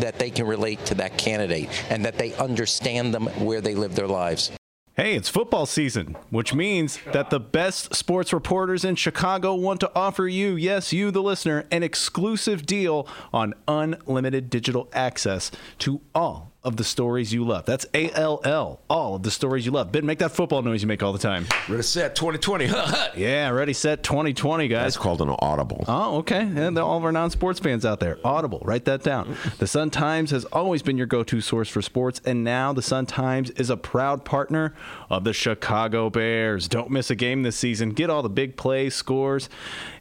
that they can relate to that candidate and that they understand them where they live their lives. Hey, it's football season, which means that the best sports reporters in Chicago want to offer you, yes, you, the listener, an exclusive deal on unlimited digital access to all of the stories you love. That's A L L, all of the stories you love. Ben, make that football noise you make all the time. Ready, set, 2020. yeah, ready, set, 2020, guys. That's called an audible. Oh, okay. And all of our non sports fans out there, Audible, write that down. The Sun Times has always been your go to source for sports, and now the Sun Times is a proud partner of the Chicago Bears. Don't miss a game this season. Get all the big plays, scores,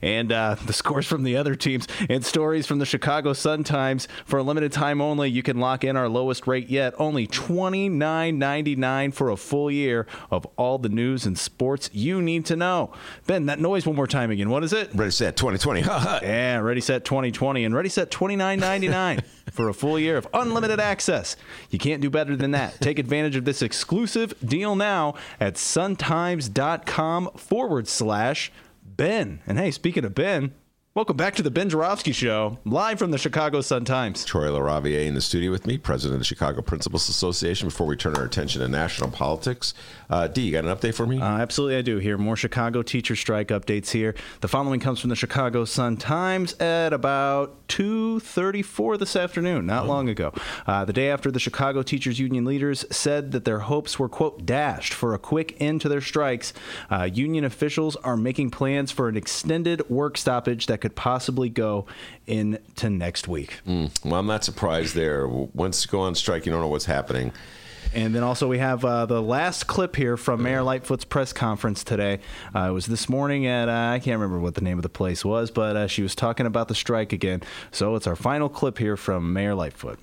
and uh, the scores from the other teams, and stories from the Chicago Sun Times. For a limited time only, you can lock in our lowest rate yet, only $29.99 for a full year of all the news and sports you need to know. Ben, that noise one more time again. What is it? Ready, set, 2020. yeah, Ready Set 2020 and Ready Set 29.99 for a full year of unlimited access. You can't do better than that. Take advantage of this exclusive deal now at suntimes.com forward slash Ben. And hey, speaking of Ben, welcome back to the Ben Joravsky Show, live from the Chicago Sun Times. Troy LaRaviere in the studio with me, president of the Chicago Principals Association. Before we turn our attention to national politics, uh, D, you got an update for me? Uh, absolutely, I do. Here, more Chicago teacher strike updates here. The following comes from the Chicago Sun Times at about 2:34 this afternoon, not long ago. Uh, the day after the Chicago Teachers Union leaders said that their hopes were quote dashed for a quick end to their strikes, uh, union officials are making plans for an extended work stoppage that could possibly go into next week. Mm, well, I'm not surprised there. Once you go on strike, you don't know what's happening. And then also we have uh, the last clip here from Mayor Lightfoot's press conference today. Uh, it was this morning at uh, I can't remember what the name of the place was, but uh, she was talking about the strike again. So it's our final clip here from Mayor Lightfoot.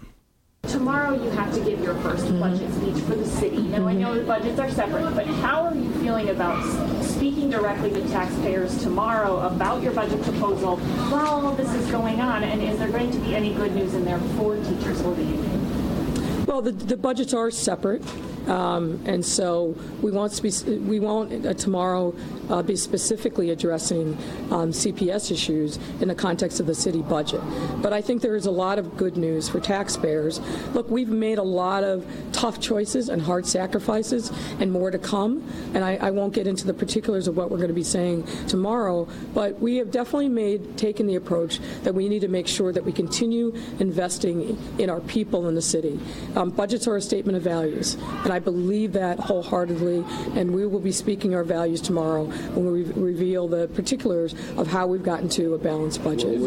Tomorrow you have to give your 1st mm-hmm. budget speech for the city. Now I know the budgets are separate, but how are you feeling about speaking directly to taxpayers tomorrow about your budget proposal while all this is going on? And is there going to be any good news in there for teachers or the union? Well, the, the budgets are separate, Um, and so we won't be, we won't uh, tomorrow uh, be specifically addressing um, CPS issues in the context of the city budget. But I think there is a lot of good news for taxpayers. Look, we've made a lot of tough choices and hard sacrifices, and more to come. And I, I won't get into the particulars of what we're going to be saying tomorrow, but we have definitely made taken the approach that we need to make sure that we continue investing in our people in the city. Um, budgets are a statement of values, and I believe that wholeheartedly. And we will be speaking our values tomorrow when we re- reveal the particulars of how we've gotten to a balanced budget.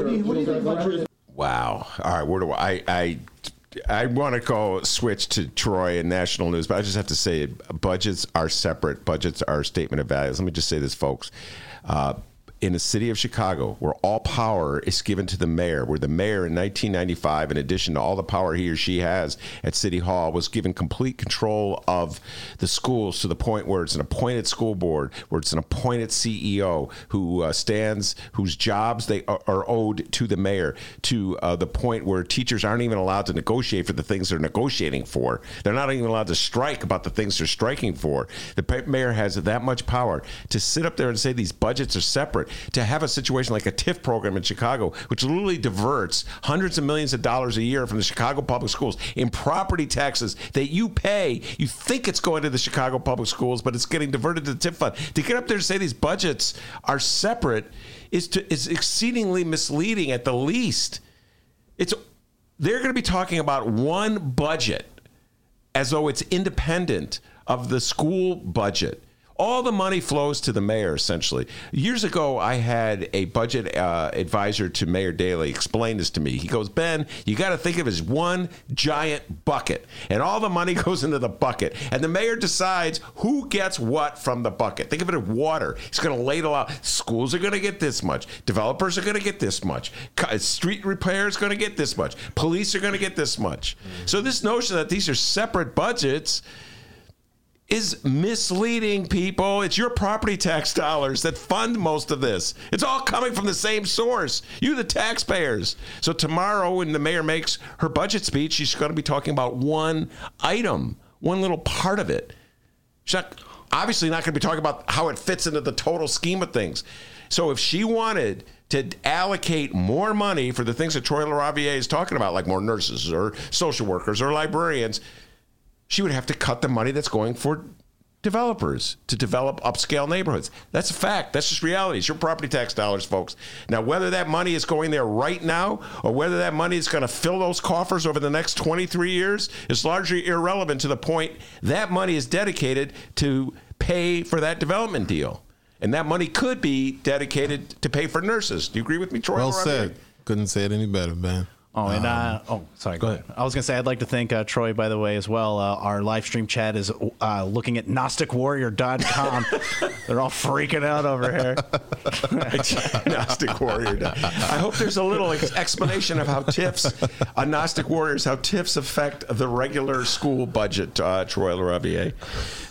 Wow. All right. Where do I? I I want to go switch to Troy and national news, but I just have to say budgets are separate. Budgets are a statement of values. Let me just say this, folks. Uh, in the city of Chicago, where all power is given to the mayor, where the mayor in 1995, in addition to all the power he or she has at City Hall, was given complete control of the schools to the point where it's an appointed school board, where it's an appointed CEO who uh, stands, whose jobs they are, are, owed to the mayor, to uh, the point where teachers aren't even allowed to negotiate for the things they're negotiating for. They're not even allowed to strike about the things they're striking for. The mayor has that much power to sit up there and say these budgets are separate to have a situation like a TIF program in Chicago, which literally diverts hundreds of millions of dollars a year from the Chicago public schools in property taxes that you pay. You think it's going to the Chicago public schools, but it's getting diverted to the TIF fund. To get up there and say these budgets are separate is to is exceedingly misleading at the least. It's they're going to be talking about one budget as though it's independent of the school budget. All the money flows to the mayor, essentially. Years ago, I had a budget uh, advisor to Mayor Daley explain this to me. He goes, Ben, you got to think of it as one giant bucket, and all the money goes into the bucket, and the mayor decides who gets what from the bucket. Think of it as water. He's going to ladle out. Schools are going to get this much. Developers are going to get this much. Street repair is going to get this much. Police are going to get this much. So this notion that these are separate budgets is misleading people. It's your property tax dollars that fund most of this. It's all coming from the same source. You, the taxpayers. So tomorrow, when the mayor makes her budget speech, she's going to be talking about one item, one little part of it. She's not, obviously not going to be talking about how it fits into the total scheme of things. So if she wanted to allocate more money for the things that Troy LaRaviere is talking about, like more nurses or social workers or librarians, she would have to cut the money that's going for developers to develop upscale neighborhoods. That's a fact. That's just reality. It's your property tax dollars, folks. Now, whether that money is going there right now or whether that money is going to fill those coffers over the next 23 years is largely irrelevant to the point that money is dedicated to pay for that development deal. And that money could be dedicated to pay for nurses. Do you agree with me, Troy? Well said. Couldn't say it any better, man. Oh, and uh, um, oh, sorry. Go ahead. I was gonna say I'd like to thank uh, Troy, by the way, as well. Uh, our live stream chat is uh, looking at GnosticWarrior.com. They're all freaking out over here. Gnostic Warrior. I hope there's a little ex- explanation of how TIFs, uh, Gnostic Warriors, how TIFs affect the regular school budget. Uh, Troy LaRaviere.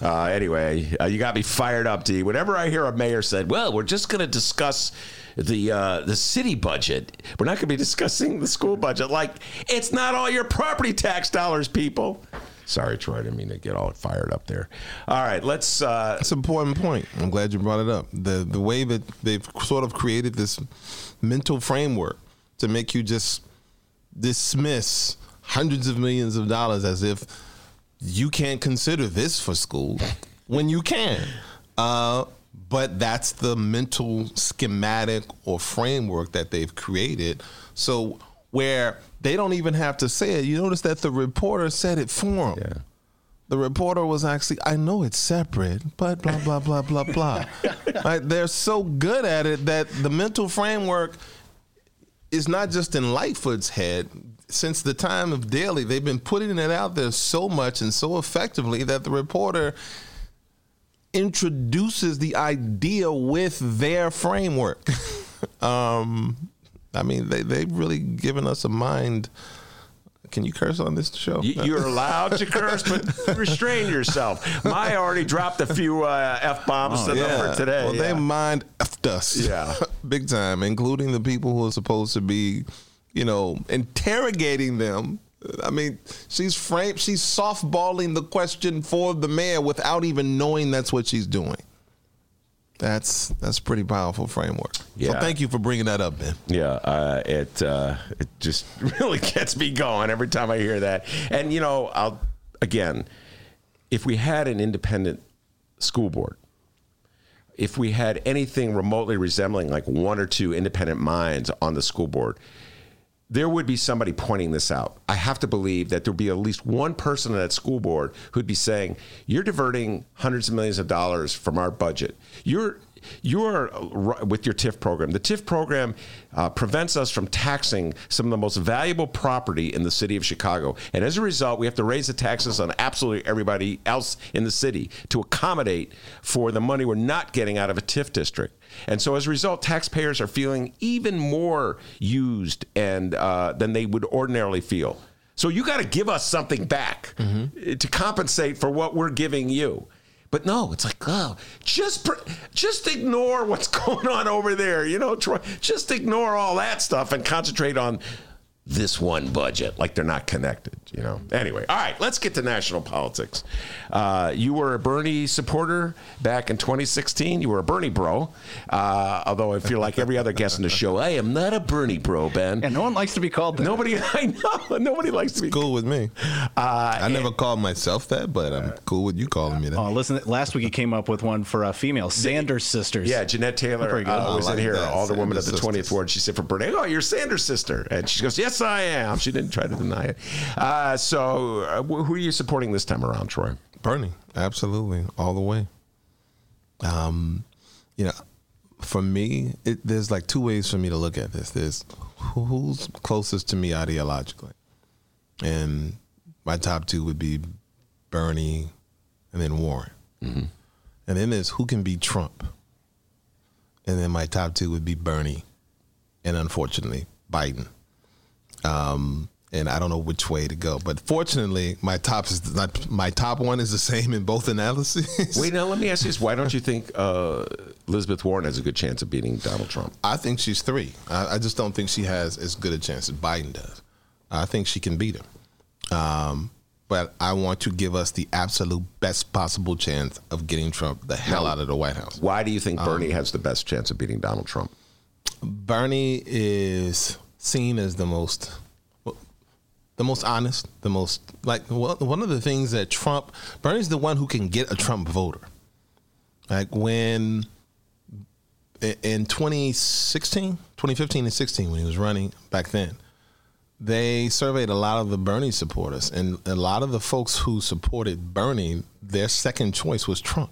Uh, anyway, you got me fired up, D. Whenever I hear a mayor said, "Well, we're just gonna discuss." The uh, the city budget. We're not going to be discussing the school budget. Like it's not all your property tax dollars, people. Sorry, Troy. I didn't mean to get all fired up there. All right, let's. Uh, That's an important point. I'm glad you brought it up. The the way that they've sort of created this mental framework to make you just dismiss hundreds of millions of dollars as if you can't consider this for school when you can. Uh, but that's the mental schematic or framework that they've created. So where they don't even have to say it. You notice that the reporter said it for them. Yeah. The reporter was actually, I know it's separate, but blah blah blah blah blah. right? They're so good at it that the mental framework is not just in Lightfoot's head. Since the time of Daley, they've been putting it out there so much and so effectively that the reporter introduces the idea with their framework. um, I mean, they they've really given us a mind. Can you curse on this show? You, are allowed to curse, but restrain yourself. Maya already dropped a few uh, f bombs oh, yeah. for today. Well, yeah. they mind effed us, yeah, big time, including the people who are supposed to be, you know, interrogating them I mean, she's frame she's softballing the question for the mayor without even knowing that's what she's doing. That's that's pretty powerful framework. So Yeah. thank you for bringing that up, Ben. Yeah, uh, it uh, it just really gets me going every time I hear that. And you know, I'll again, if we had an independent school board, if we had anything remotely resembling like one or two independent minds on the school board, there would be somebody pointing this out. I have to believe that there'd be at least one person on that school board who'd be saying, "You're diverting hundreds of millions of dollars from our budget. You're you're uh, with your TIF program. The TIF program uh, prevents us from taxing some of the most valuable property in the city of Chicago, and as a result, we have to raise the taxes on absolutely everybody else in the city to accommodate for the money we're not getting out of a TIF district." And so, as a result, taxpayers are feeling even more used and uh, than they would ordinarily feel. So you got to give us something back uh, to compensate for what we're giving you. But no, it's like, oh, just just ignore what's going on over there. You know, just ignore all that stuff and concentrate on this one budget. Like they're not connected. You know. Anyway, all right, let's get to national politics. Uh, you were a Bernie supporter back in 2016. You were a Bernie bro. Uh, although I feel like every other guest in the show, I am not a Bernie bro, Ben. And no one likes to be called that. Nobody, I know, nobody likes to be Cool with me. Uh, I never called myself that, but I'm cool with you calling me that. Oh, listen! Last week you came up with one for a female Sanders sisters. Yeah, Jeanette Taylor Pretty good. uh, I was like in here, that, alderwoman of the Sanders 20th ward. She said for Bernie, "Oh, you're Sanders' sister," and she goes, "Yes, I am." She didn't try to deny it. Uh, so, uh, wh- who are you supporting this time around, Troy? Bernie, absolutely, all the way. Um, you know, for me, it, there's like two ways for me to look at this. There's who's closest to me ideologically, and my top two would be Bernie, and then Warren, and then there's who can beat Trump, and then my top two would be Bernie, and unfortunately Biden. Um, and I don't know which way to go, but fortunately, my top is not my top one is the same in both analyses. Wait, now let me ask you this: Why don't you think uh, Elizabeth Warren has a good chance of beating Donald Trump? I think she's three. I, I just don't think she has as good a chance as Biden does. I think she can beat him. Um, but I want to give us the absolute best possible chance of getting Trump the hell Now, out of the White House. Why do you think Bernie has the best chance of beating Donald Trump? Bernie is seen as the most the most honest, the most like one of the things that Trump Bernie's the one who can get a Trump voter. Like when in 2016, 2015 and 16 when he was running back then, they surveyed a lot of the Bernie supporters and a lot of the folks who supported Bernie, their second choice was Trump.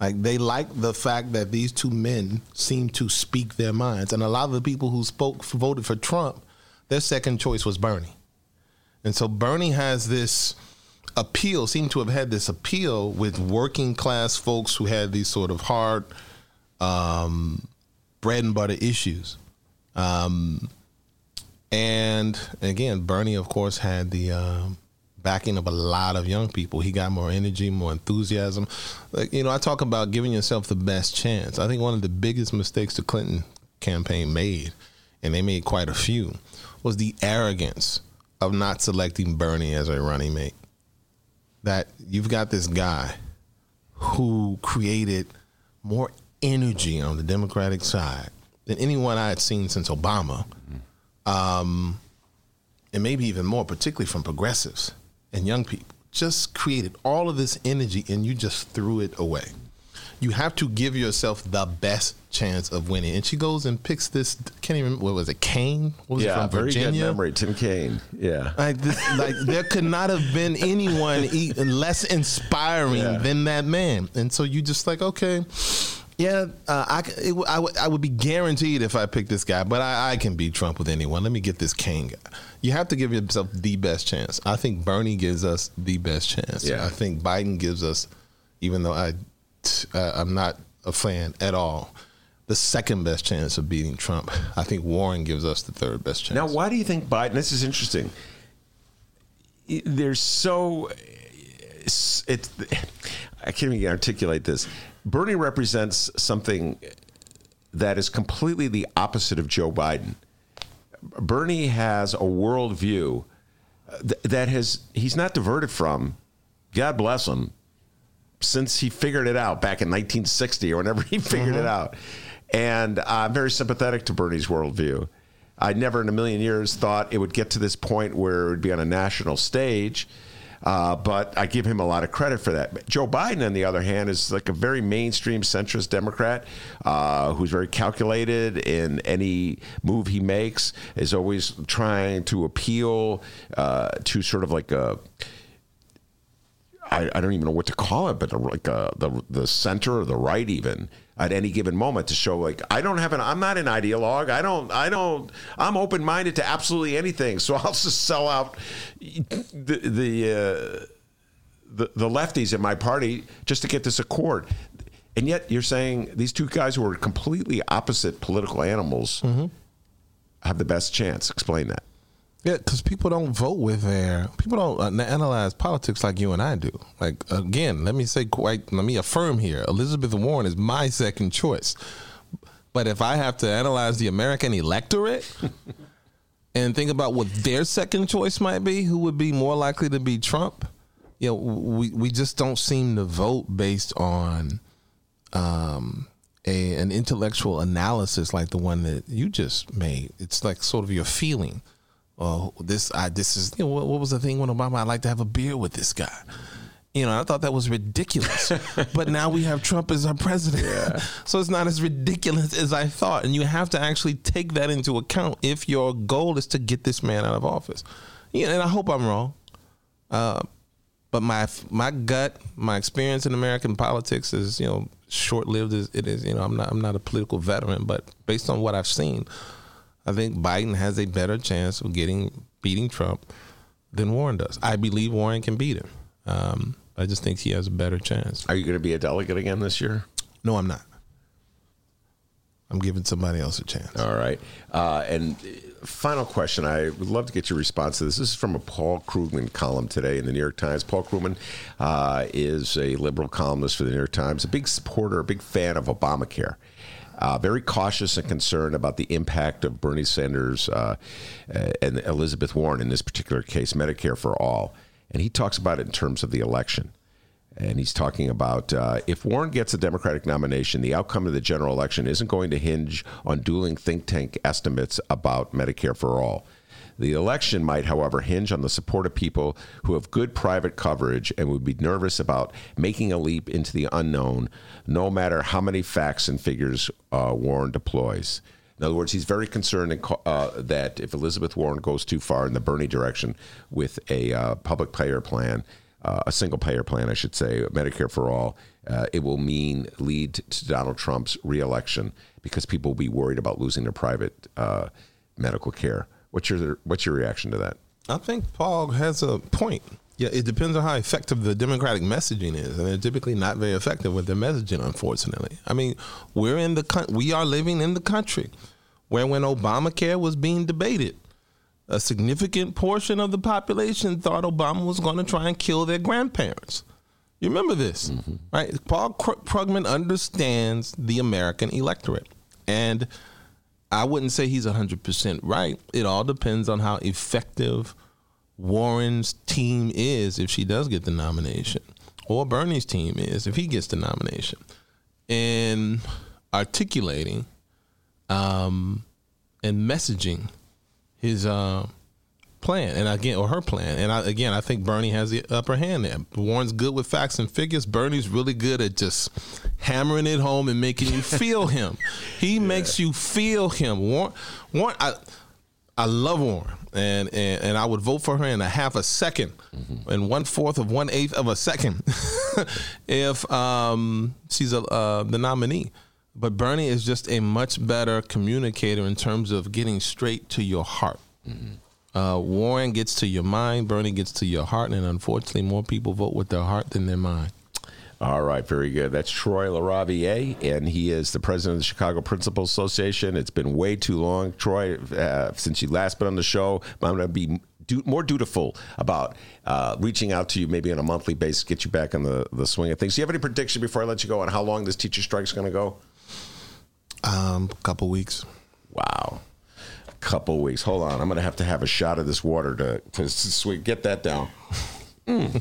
Like they liked the fact that these two men seemed to speak their minds, and a lot of the people who spoke voted for Trump, their second choice was Bernie, and so Bernie has this appeal, seemed to have had this appeal with working class folks who had these sort of hard, um, bread and butter issues, um, and again, Bernie, of course, had the um, backing of a lot of young people. He got more energy, more enthusiasm. Like you know, I talk about giving yourself the best chance. I think one of the biggest mistakes the Clinton campaign made, and they made quite a few, was the arrogance of not selecting Bernie as a running mate. That you've got this guy who created more energy on the Democratic side than anyone I had seen since Obama um, and maybe even more, particularly from progressives and young people, just created all of this energy and you just threw it away. You have to give yourself the best chance of winning. And she goes and picks this. Can't even remember what was it? Kaine? What was it yeah, from very Virginia? good memory, Tim Kaine. Yeah. Like, this, like there could not have been anyone e- less inspiring Yeah. than that man. And so you just like, okay, yeah, uh, I, it, w- I, would- I would be guaranteed if I pick this guy, but I, I can beat Trump with anyone. Let me get this Kaine guy. You have to give yourself the best chance. I think Bernie gives us the best chance. Yeah. I think Biden gives us, even though I, uh, I'm not a fan at all, the second best chance of beating Trump. I think Warren gives us the third best chance. Now, why do you think Biden? This is interesting. There's so it's, it's I can't even articulate this. Bernie represents something that is completely the opposite of Joe Biden. Bernie has a worldview that has he's not diverted from. God bless him. Since he figured it out back in 1960 or whenever he figured it mm-hmm. out, and I'm very sympathetic to Bernie's worldview. I never in a million years thought it would get to this point where it would be on a national stage. Uh, but I give him a lot of credit for that. Joe Biden, on the other hand, is like a very mainstream centrist Democrat uh, who's very calculated in any move he makes, is always trying to appeal uh, to sort of like a. I, I don't even know what to call it, but like uh, the the center or the right even at any given moment to show like I don't have an I'm not an ideologue. I don't I don't I'm open minded to absolutely anything. So I'll just sell out the the, uh, the the lefties in my party just to get this accord. And yet you're saying these two guys who are completely opposite political animals have the best chance. Explain that. Yeah, because people don't vote with their people don't uh, analyze politics like you and I do. Like again, let me say quite let me affirm here: Elizabeth Warren is my second choice. But if I have to analyze the American electorate and think about what their second choice might be, who would be more likely to be Trump? You know, we we just don't seem to vote based on um, a an intellectual analysis like the one that you just made. It's like sort of your feeling. Oh, this I this is you know what, what was the thing when Obama? I'd like to have a beer with this guy. You know, I thought that was ridiculous. but now we have Trump as our president. so it's not as ridiculous as I thought. And you have to actually take that into account if your goal is to get this man out of office. Yeah, and I hope I'm wrong. Uh, but my my gut, my experience in American politics is, you know, short lived as it is. You know, I'm not I'm not a political veteran, but based on what I've seen, I think Biden has a better chance of getting beating Trump than Warren does. I believe Warren can beat him. Um, I just think he has a better chance. Are you going to be a delegate again this year? No, I'm not. I'm giving somebody else a chance. All right. Uh, and final question. I would love to get your response to this. This is from a Paul Krugman column today in the New York Times. Paul Krugman uh, is a liberal columnist for the New York Times, a big supporter, a big fan of Obamacare. Uh, very cautious and concerned about the impact of Bernie Sanders uh, and Elizabeth Warren, in this particular case, Medicare for All. And he talks about it in terms of the election. And he's talking about uh, if Warren gets a Democratic nomination, the outcome of the general election isn't going to hinge on dueling think tank estimates about Medicare for all. The election might, however, hinge on the support of people who have good private coverage and would be nervous about making a leap into the unknown, no matter how many facts and figures uh, Warren deploys. In other words, he's very concerned uh, that if Elizabeth Warren goes too far in the Bernie direction with a uh, public payer plan, uh, a single payer plan, I should say, Medicare for all, uh, it will mean lead to Donald Trump's reelection because people will be worried about losing their private uh, medical care. What's your what's your reaction to that? I think Paul has a point. Yeah, it depends on how effective the Democratic messaging is, and they're typically not very effective with their messaging. Unfortunately, I mean, we're in the we are living in the country where when Obamacare was being debated, a significant portion of the population thought Obama was going to try and kill their grandparents. You remember this, mm-hmm. right? Paul Krugman understands the American electorate, and I wouldn't say he's 100% right. It all depends on how effective Warren's team is if she does get the nomination, or Bernie's team is if he gets the nomination. And articulating um, and messaging his uh, plan, and again, or her plan. And I, again, I think Bernie has the upper hand there. Warren's good with facts and figures. Bernie's really good at just hammering it home and making you feel him. He yeah. makes you feel him. Warren, Warren, I, I love Warren, and, and and I would vote for her in a half a 2nd mm-hmm. in one fourth of one eighth of a second, if um, she's a, uh, the nominee. But Bernie is just a much better communicator in terms of getting straight to your heart. Mm-hmm. Uh, Warren gets to your mind, Bernie gets to your heart, and unfortunately, more people vote with their heart than their mind. All right, very good. That's Troy LaRaviere, and he is the president of the Chicago Principal Association. It's been way too long, Troy, uh, since you last been on the show. I'm going to be do, more dutiful about uh, reaching out to you maybe on a monthly basis, get you back in the, the swing of things. Do you have any prediction before I let you go on how long this teacher strike is going to go? Um, a couple weeks. Wow. Couple weeks. Hold on, I'm going to have to have a shot of this water to to sweet get that down. Mm.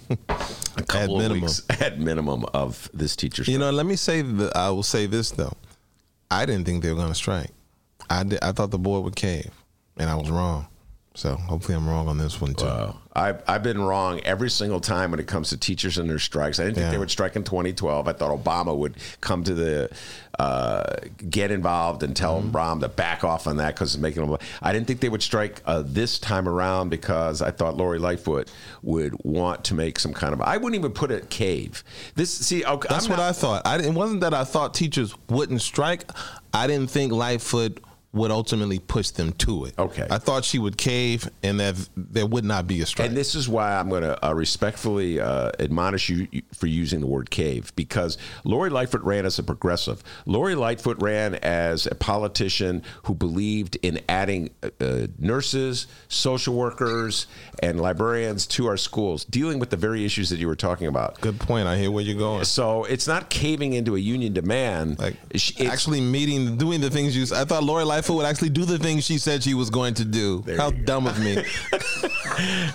A couple of minimum. weeks at minimum of this teacher's. You know, let me say that I will say this though. I didn't think they were going to strike. I did, I thought the board would cave, and I was wrong. So hopefully I'm wrong on this one too. Wow. I've, I've been wrong every single time when it comes to teachers and their strikes. I didn't think Yeah. they would strike in 2012. I thought Obama would come to the, uh, get involved and tell Mm-hmm. To back off on that because it's making them. I didn't think they would strike uh, this time around because I thought Lori Lightfoot would want to make some kind of. I wouldn't even put it cave. This see, okay, That's I'm what not- I thought. I, it wasn't that I thought teachers wouldn't strike. I didn't think Lightfoot would ultimately push them to it. Okay. I thought she would cave and that there would not be a strike. And this is why I'm going to uh, respectfully uh, admonish you for using the word cave because Lori Lightfoot ran as a progressive. Lori Lightfoot ran as a politician who believed in adding uh, nurses, social workers, and librarians to our schools, dealing with the very issues that you were talking about. Good point. I hear where you're going. So it's not caving into a union demand. Like It's- actually meeting, doing the things you. I thought Lori Lightfoot would actually do the things she said she was going to do. How dumb of me.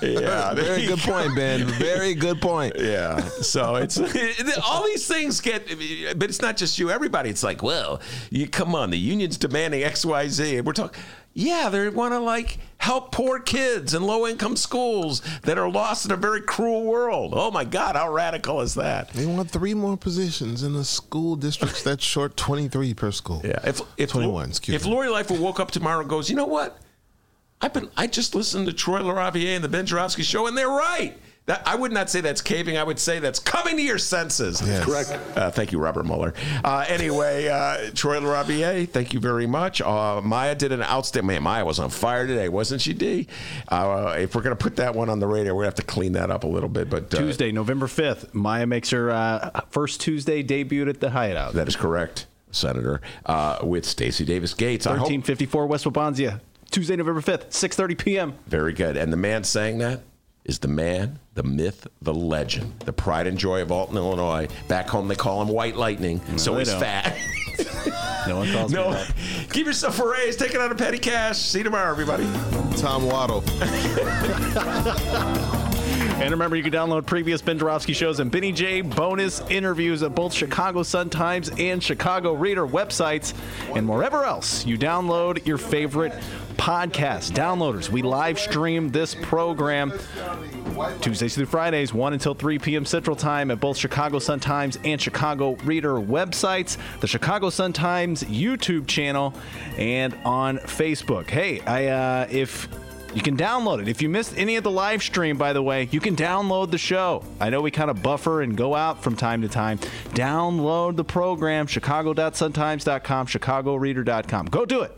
yeah, Very good go. point, Ben. Very good point. Yeah. So it's all these things get, but it's not just you. Everybody. It's like, well, you come on. The union's demanding X, Y, Z, and we're talking. Yeah, they want to like help poor kids in low income schools that are lost in a very cruel world. Oh my God, how radical is that? They want three more positions in the school districts that's short 23 per school. Yeah. If if 21, excuse if me. Lori Lightfoot woke up tomorrow and goes, you know what? I've been I just listened to Troy LaRaviere and the Ben Joravsky show, and they're right. That, I would not say that's caving. I would say that's coming to your senses. Yes. Correct. Uh, thank you, Robert Mueller. Uh, anyway, uh, Troy LaRaviere, thank you very much. Uh, Maya did an outstanding. Man, Maya was on fire today, wasn't she, D? Uh, if we're going to put that one on the radio, we're going to have to clean that up a little bit. But uh, Tuesday, November 5th, Maya makes her uh, first Tuesday debut at the Hideout. that is correct, Senator, uh, with Stacy Davis Gates. I hope 1354 West Wabansia. Tuesday, November 5th, 6.30 p.m. Very good. And the man saying that is the man, the myth, the legend, the pride and joy of Alton, Illinois. Back home, they call him White Lightning, so they he's don't. fat. No one calls me no, that. give yourself a raise. Take it out of petty cash. See you tomorrow, everybody. Tom Waddle. And remember, you can download previous Ben Joravsky shows and Benny J bonus interviews at both Chicago Sun-Times and Chicago Reader websites and wherever else you download your favorite podcast. Downloaders, we live stream this program Tuesdays through Fridays, 1 until 3 p.m. Central Time at both Chicago Sun-Times and Chicago Reader websites, the Chicago Sun-Times YouTube channel, and on Facebook. Hey, I uh, if you can download it. If you missed any of the live stream, by the way, you can download the show. I know we kind of buffer and go out from time to time. Download the program, chicago.suntimes.com, chicagoreader.com. Go do it.